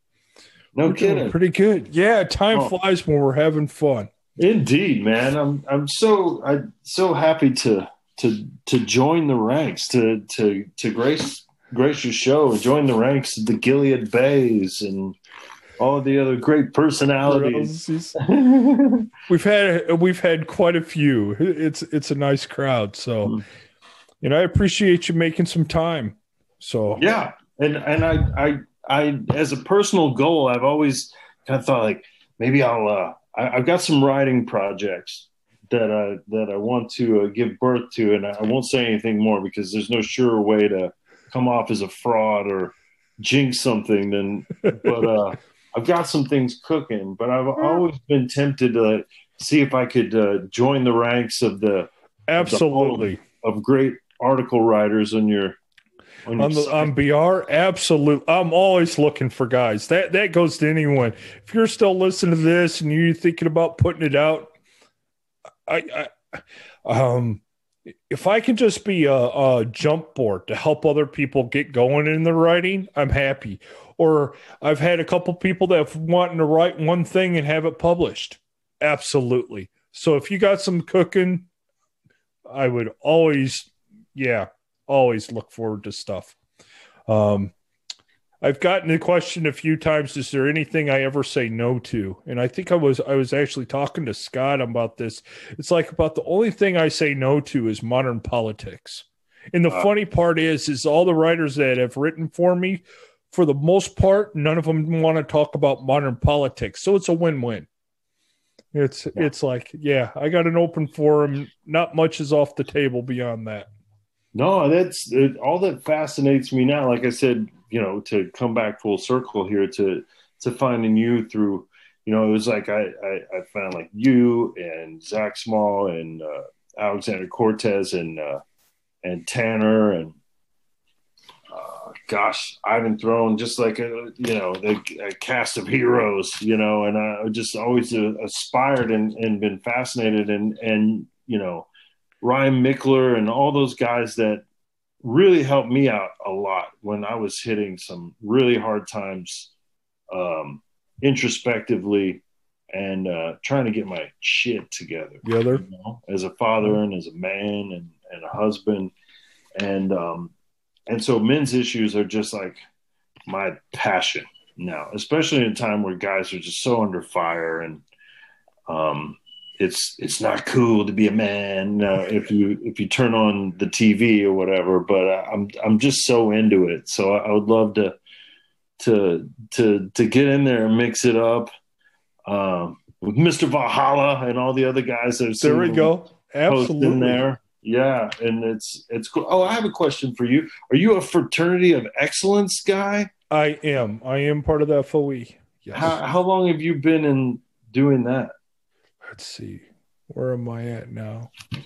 Speaker 3: No we're kidding.
Speaker 2: Pretty good. Yeah, time oh. flies when we're having fun.
Speaker 3: Indeed, man. I'm I'm so I'm so happy to to to join the ranks to to to grace grace your show, join the ranks of the Gilead Bays and all the other great personalities.
Speaker 2: we've had we've had quite a few. It's it's a nice crowd. So, mm. you know, I appreciate you making some time. So
Speaker 3: yeah, and and I I I as a personal goal, I've always kind of thought like maybe I'll uh, I, have got some writing projects that I that I want to uh, give birth to, and I won't say anything more because there's no sure way to come off as a fraud or jinx something. Then, but uh, I've got some things cooking. But I've always been tempted to see if I could uh, join the ranks of the
Speaker 2: absolutely
Speaker 3: of, the of great article writers on your
Speaker 2: on, on, the, on BR, absolute. I'm always looking for guys. That that goes to anyone. If you're still listening to this and you're thinking about putting it out, I, I um, if I can just be a, a jump board to help other people get going in the writing, I'm happy. Or I've had a couple people that have wanting to write one thing and have it published. Absolutely. So if you got some cooking, I would always, yeah, always look forward to stuff. Um, I've gotten the question a few times: Is there anything I ever say no to? And I think I was I was actually talking to Scott about this. It's like about the only thing I say no to is modern politics. And the uh, funny part is, is all the writers that have written for me, for the most part, none of them want to talk about modern politics. So it's a win-win. It's yeah. it's like, yeah, I got an open forum. Not much is off the table beyond that.
Speaker 3: No, that's it, all that fascinates me now. Like I said, you know, to come back full circle here to to finding you through, you know, it was like I I, I found like you and Zach Small and uh, Alexander Cortes and uh, and Tanner and uh, gosh, Ivan Throne, just like a you know a cast of heroes, you know, and I just always uh, aspired and and been fascinated and and you know Ryan Michler and all those guys that really helped me out a lot when I was hitting some really hard times um, introspectively and uh, trying to get my shit together. You know, as a father and as a man and, and a husband. and um, and so men's issues are just like my passion now, especially in a time where guys are just so under fire and um, it's it's not cool to be a man uh, if you if you turn on the TV or whatever. But I'm I'm just so into it, so I, I would love to to to to get in there and mix it up um, with Mr. Valhalla and all the other guys that are
Speaker 2: there we go absolutely
Speaker 3: in there. Yeah, and it's it's cool. Oh, I have a question for you. Are you a fraternity of excellence guy?
Speaker 2: I am. I am part of that FOE.
Speaker 3: Yes. How, how long have you been in doing that?
Speaker 2: Let's see. Where am I at now? I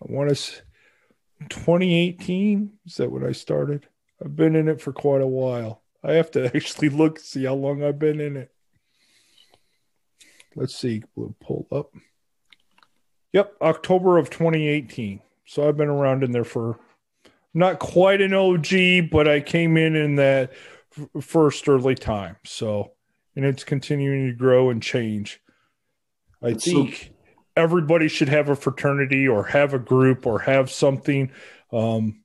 Speaker 2: want to. 2018 is that when I started? I've been in it for quite a while. I have to actually look see how long I've been in it. Let's see. We'll pull up. Yep, October of 2018. So I've been around in there for not quite an OG, but I came in in that f- first early time. So, and it's continuing to grow and change. I think so, everybody should have a fraternity or have a group or have something um,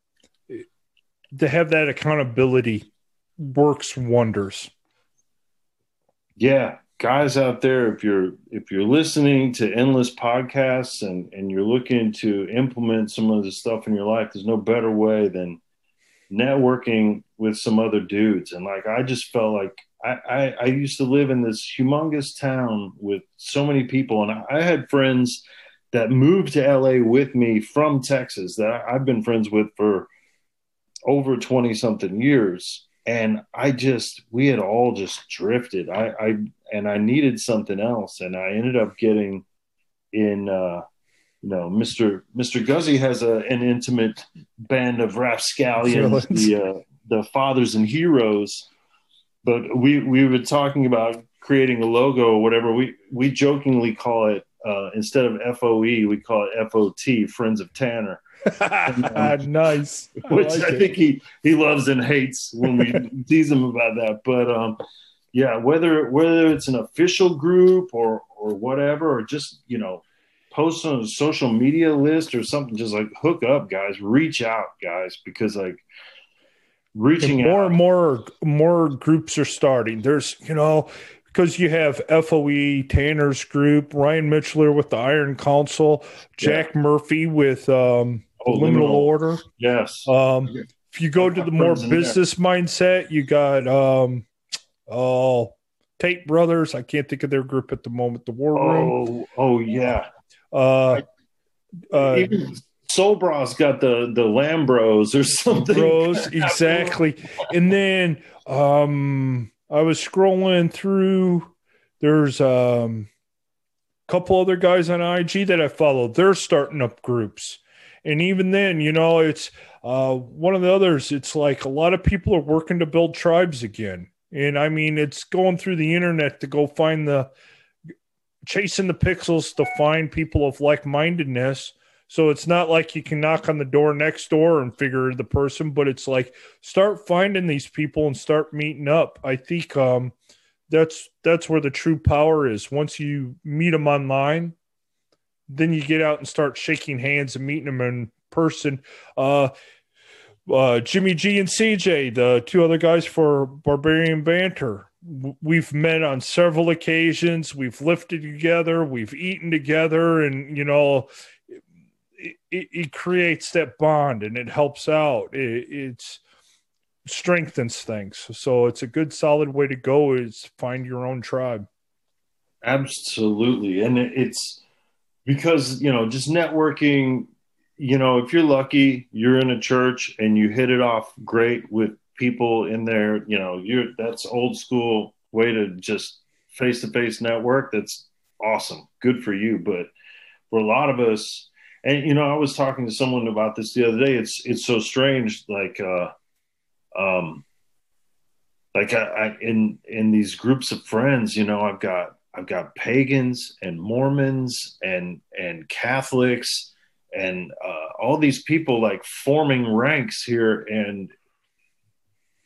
Speaker 2: to have that accountability works wonders.
Speaker 3: Yeah, guys out there, if you're if you're listening to endless podcasts and and you're looking to implement some of this stuff in your life, there's no better way than networking with some other dudes. And like I just felt like I, I, I used to live in this humongous town with so many people, and I, I had friends that moved to LA with me from Texas that I've been friends with for over 20 something years and I just we had all just drifted. I, I and I needed something else, and I ended up getting in. Uh, you know, Mr. Mr. Guzy has a, an intimate band of rapscallions, the uh, the fathers and heroes. But we we were talking about creating a logo or whatever. We we jokingly call it uh, instead of FOE, we call it FOT, Friends of Tanner
Speaker 2: nice.
Speaker 3: Which I, like I think he he loves and hates when we tease him about that. But um, yeah, whether whether it's an official group or or whatever, or just you know, post on a social media list or something, just like hook up, guys. Reach out, guys, because like reaching
Speaker 2: and more
Speaker 3: out.
Speaker 2: and more more groups are starting. There's you know because you have FOE, Tanner's group, Ryan Michler with the Iron Council, Jack yeah. Murphy with um, oh, liminal, liminal, order.
Speaker 3: Yes.
Speaker 2: Um, if you go to the more business mindset, you got um, oh Tate Brothers. I can't think of their group at the moment. The War
Speaker 3: Room. Oh, oh yeah.
Speaker 2: Uh,
Speaker 3: uh, Even Sol Brah's got the the Lambros or something.
Speaker 2: Bros, exactly. and then um, I was scrolling through. There's um, a couple other guys on IG that I follow. They're starting up groups and even then, you know, it's uh, one of the others. It's like a lot of people are working to build tribes again, and I mean, it's going through the internet to go find the chasing the pixels to find people of like mindedness. So it's not like you can knock on the door next door and figure the person, but it's like start finding these people and start meeting up. I think um, that's that's where the true power is. Once you meet them online, then you get out and start shaking hands and meeting them in person. Uh, uh, Jimmy G and CJ, the two other guys for Barbarian Banter. We've met on several occasions. We've lifted together. We've eaten together, and you know, it, it, creates that bond and it helps out. It, it's strengthens things. So it's a good, solid way to go. Is find your own tribe.
Speaker 3: Absolutely, and it's because you know just networking you know if you're lucky you're in a church and you hit it off great with people in there you know you're that's old school way to just face to face network that's awesome good for you but for a lot of us and you know i was talking to someone about this the other day. It's it's so strange like uh um like I, I in in these groups of friends you know i've got I've got pagans and Mormons and and Catholics and uh, all these people like forming ranks here. And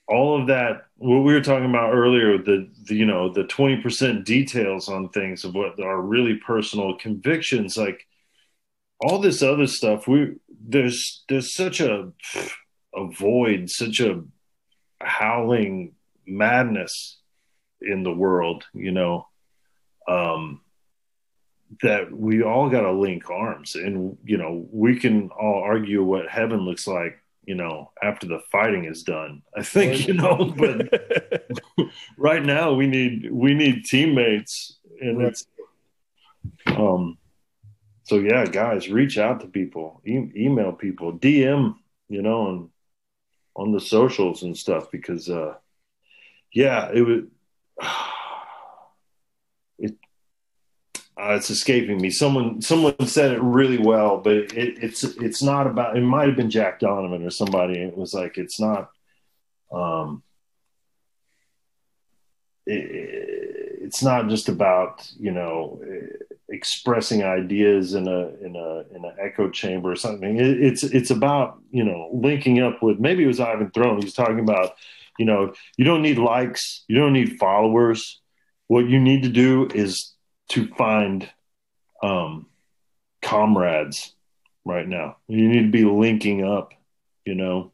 Speaker 3: all of that what we were talking about earlier the, the you know the 20% details on things of what are really personal convictions like all this other stuff we there's there's such a a void, such a howling madness in the world, you know, um, that we all got to link arms, and you know, we can all argue what heaven looks like, you know, after the fighting is done. I think, you know, but right now we need we need teammates, and
Speaker 2: Right.
Speaker 3: it's um. So yeah, guys, reach out to people, e- email people, DM, you know, and on the socials and stuff because uh yeah it was it uh, it's escaping me. Someone someone said it really well but it, it's it's not about it might have been jack donovan or somebody. It was like it's not um it, it's not just about you know expressing ideas in a in a in an echo chamber or something. It, it's it's about you know linking up with maybe it was Ivan Throne. He's talking about you know you don't need likes, you don't need followers. What you need to do is to find um, comrades right now. You need to be linking up, you know,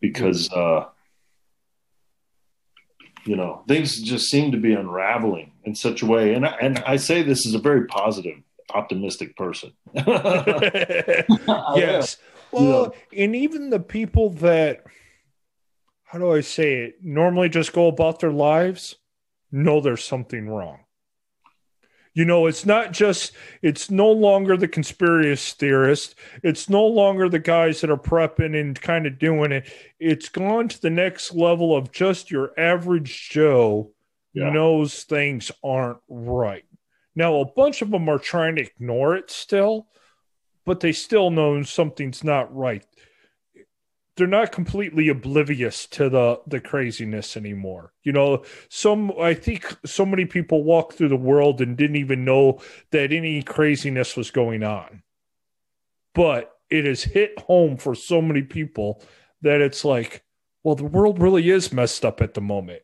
Speaker 3: because uh, you know things just seem to be unraveling in such a way. And I, and I say this as a very positive, optimistic person.
Speaker 2: yes. Well, and even the people that, how do I say it, normally just go about their lives, know there's something wrong. You know, it's not just, it's no longer the conspiracy theorist. It's no longer the guys that are prepping and kind of doing it. It's gone to the next level of just your average Joe
Speaker 3: Yeah.
Speaker 2: knows things aren't right. Now, a bunch of them are trying to ignore it still, but they still know something's not right. They're not completely oblivious to the the craziness anymore. You know, some I think so many people walk through the world and didn't even know that any craziness was going on. But it has hit home for so many people that it's like, well, the world really is messed up at the moment.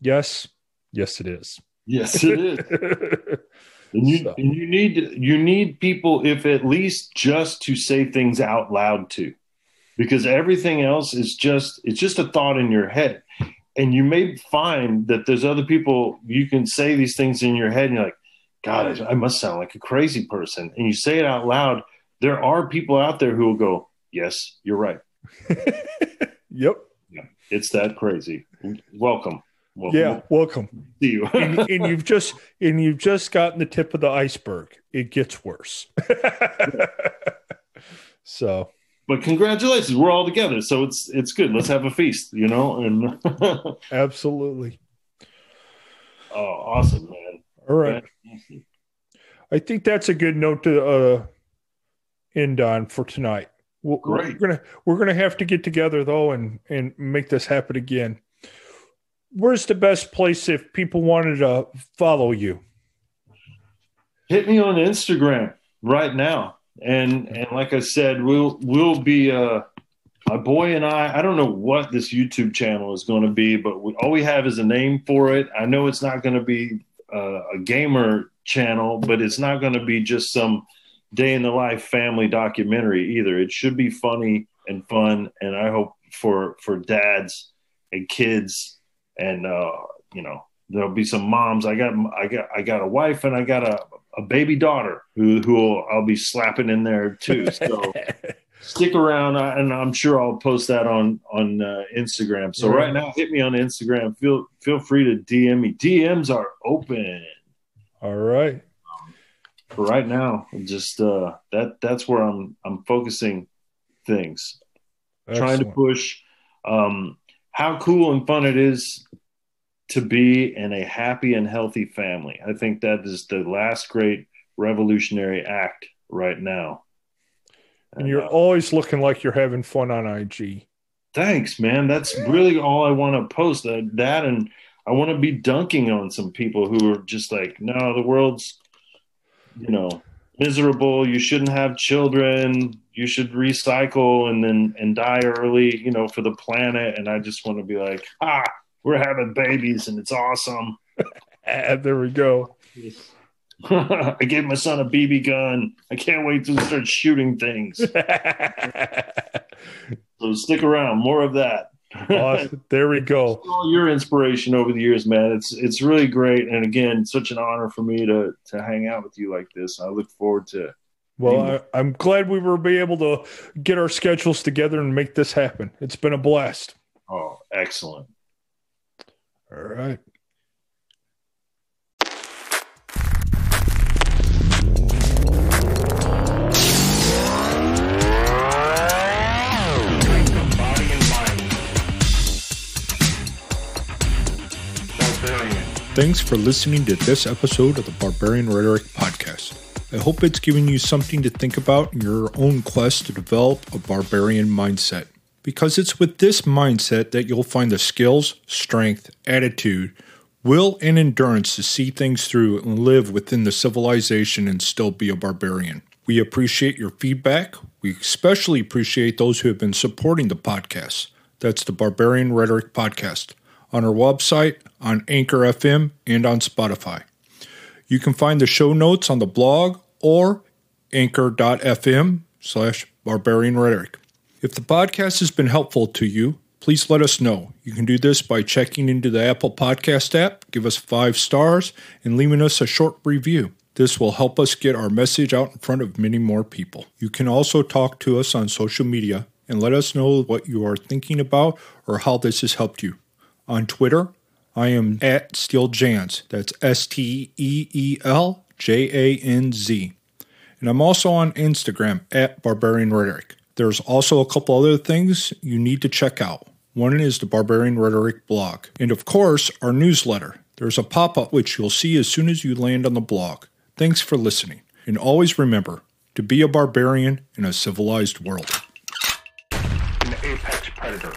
Speaker 2: Yes, yes, it is.
Speaker 3: yes, it is. And you,
Speaker 2: So-
Speaker 3: and you need you need people, if at least just to say things out loud to, because everything else is just it's just a thought in your head, and you may find that there's other people you can say these things in your head, and you're like, God, I, I must sound like a crazy person, and you say it out loud. There are people out there who will go, Yes, you're right.
Speaker 2: yep.
Speaker 3: Yeah, It's that crazy. Welcome. Welcome.
Speaker 2: Yeah. Welcome.
Speaker 3: See you.
Speaker 2: and, and you've just and you've just gotten the tip of the iceberg. It gets worse. so
Speaker 3: but congratulations, we're all together, so it's it's good. Let's have a feast, you know. And
Speaker 2: absolutely.
Speaker 3: oh, awesome, man!
Speaker 2: All right. I think that's a good note to uh, end on for tonight. We'll,
Speaker 3: Great.
Speaker 2: We're gonna we're gonna have to get together though and and make this happen again. Where's the best place if people wanted to follow you?
Speaker 3: Hit me on Instagram right now, and and like I said, we'll we'll be uh, my boy and I. I don't know what this YouTube channel is going to be, but we, all we have is a name for it. I know it's not going to be uh, a gamer channel, but it's not going to be just some day in the life family documentary either. It should be funny and fun, and I hope for for dads and kids, and uh, you know there'll be some moms. I got I got I got a wife and I got a, a baby daughter who who I'll be slapping in there too. So stick around, and I'm sure I'll post that on on uh, Instagram. So
Speaker 2: Right.
Speaker 3: right now, hit me on Instagram. Feel feel free to DM me. DMs are open
Speaker 2: All right.
Speaker 3: for right now. Just uh, that that's where I'm I'm focusing things. trying to push um, how cool and fun it is to be in a happy and healthy family. I think that is the last great revolutionary act right now.
Speaker 2: And you're
Speaker 3: uh,
Speaker 2: always looking like you're having fun on IG.
Speaker 3: thanks, man. That's really all I want to post. That, that and I want to be dunking on some people who are just like, no, the world's, you know, miserable. You shouldn't have children. You should recycle and then and die early, you know, for the planet. And I just want to be like, ah, we're having babies and it's awesome.
Speaker 2: There we go.
Speaker 3: I gave my son a BB gun. I can't wait to start shooting things. so stick around. More of that.
Speaker 2: Awesome. There we go.
Speaker 3: All your inspiration over the years, man. It's it's really great, and again, such an honor for me to to hang out with you like this. I look forward to.
Speaker 2: Well, I, am glad we were be able to get our schedules together and make this happen. It's been a blast.
Speaker 3: Oh, excellent.
Speaker 2: All right. Thanks for listening to this episode of the Barbarian Rhetoric Podcast. I hope it's given you something to think about in your own quest to develop a barbarian mindset. Because it's with this mindset that you'll find the skills, strength, attitude, will, and endurance to see things through and live within the civilization and still be a barbarian. We appreciate your feedback. We especially appreciate those who have been supporting the podcast. That's the Barbarian Rhetoric Podcast on our website, on Anchor FM, and on Spotify. You can find the show notes on the blog or anchor.fm slash barbarian rhetoric. If the podcast has been helpful to you, please let us know. You can do this by checking into the Apple Podcast app, give us five stars, and leaving us a short review. This will help us get our message out in front of many more people. You can also talk to us on social media and let us know what you are thinking about or how this has helped you. On Twitter, I am at Steel Janz. That's S T E E L J A N Z. And I'm also on Instagram at Barbarian Rhetoric. There's also a couple other things you need to check out. One is the Barbarian Rhetoric blog. And of course, our newsletter. There's a pop up which you'll see as soon as you land on the blog. Thanks for listening. And always remember to be a barbarian in a civilized world.
Speaker 1: An apex predator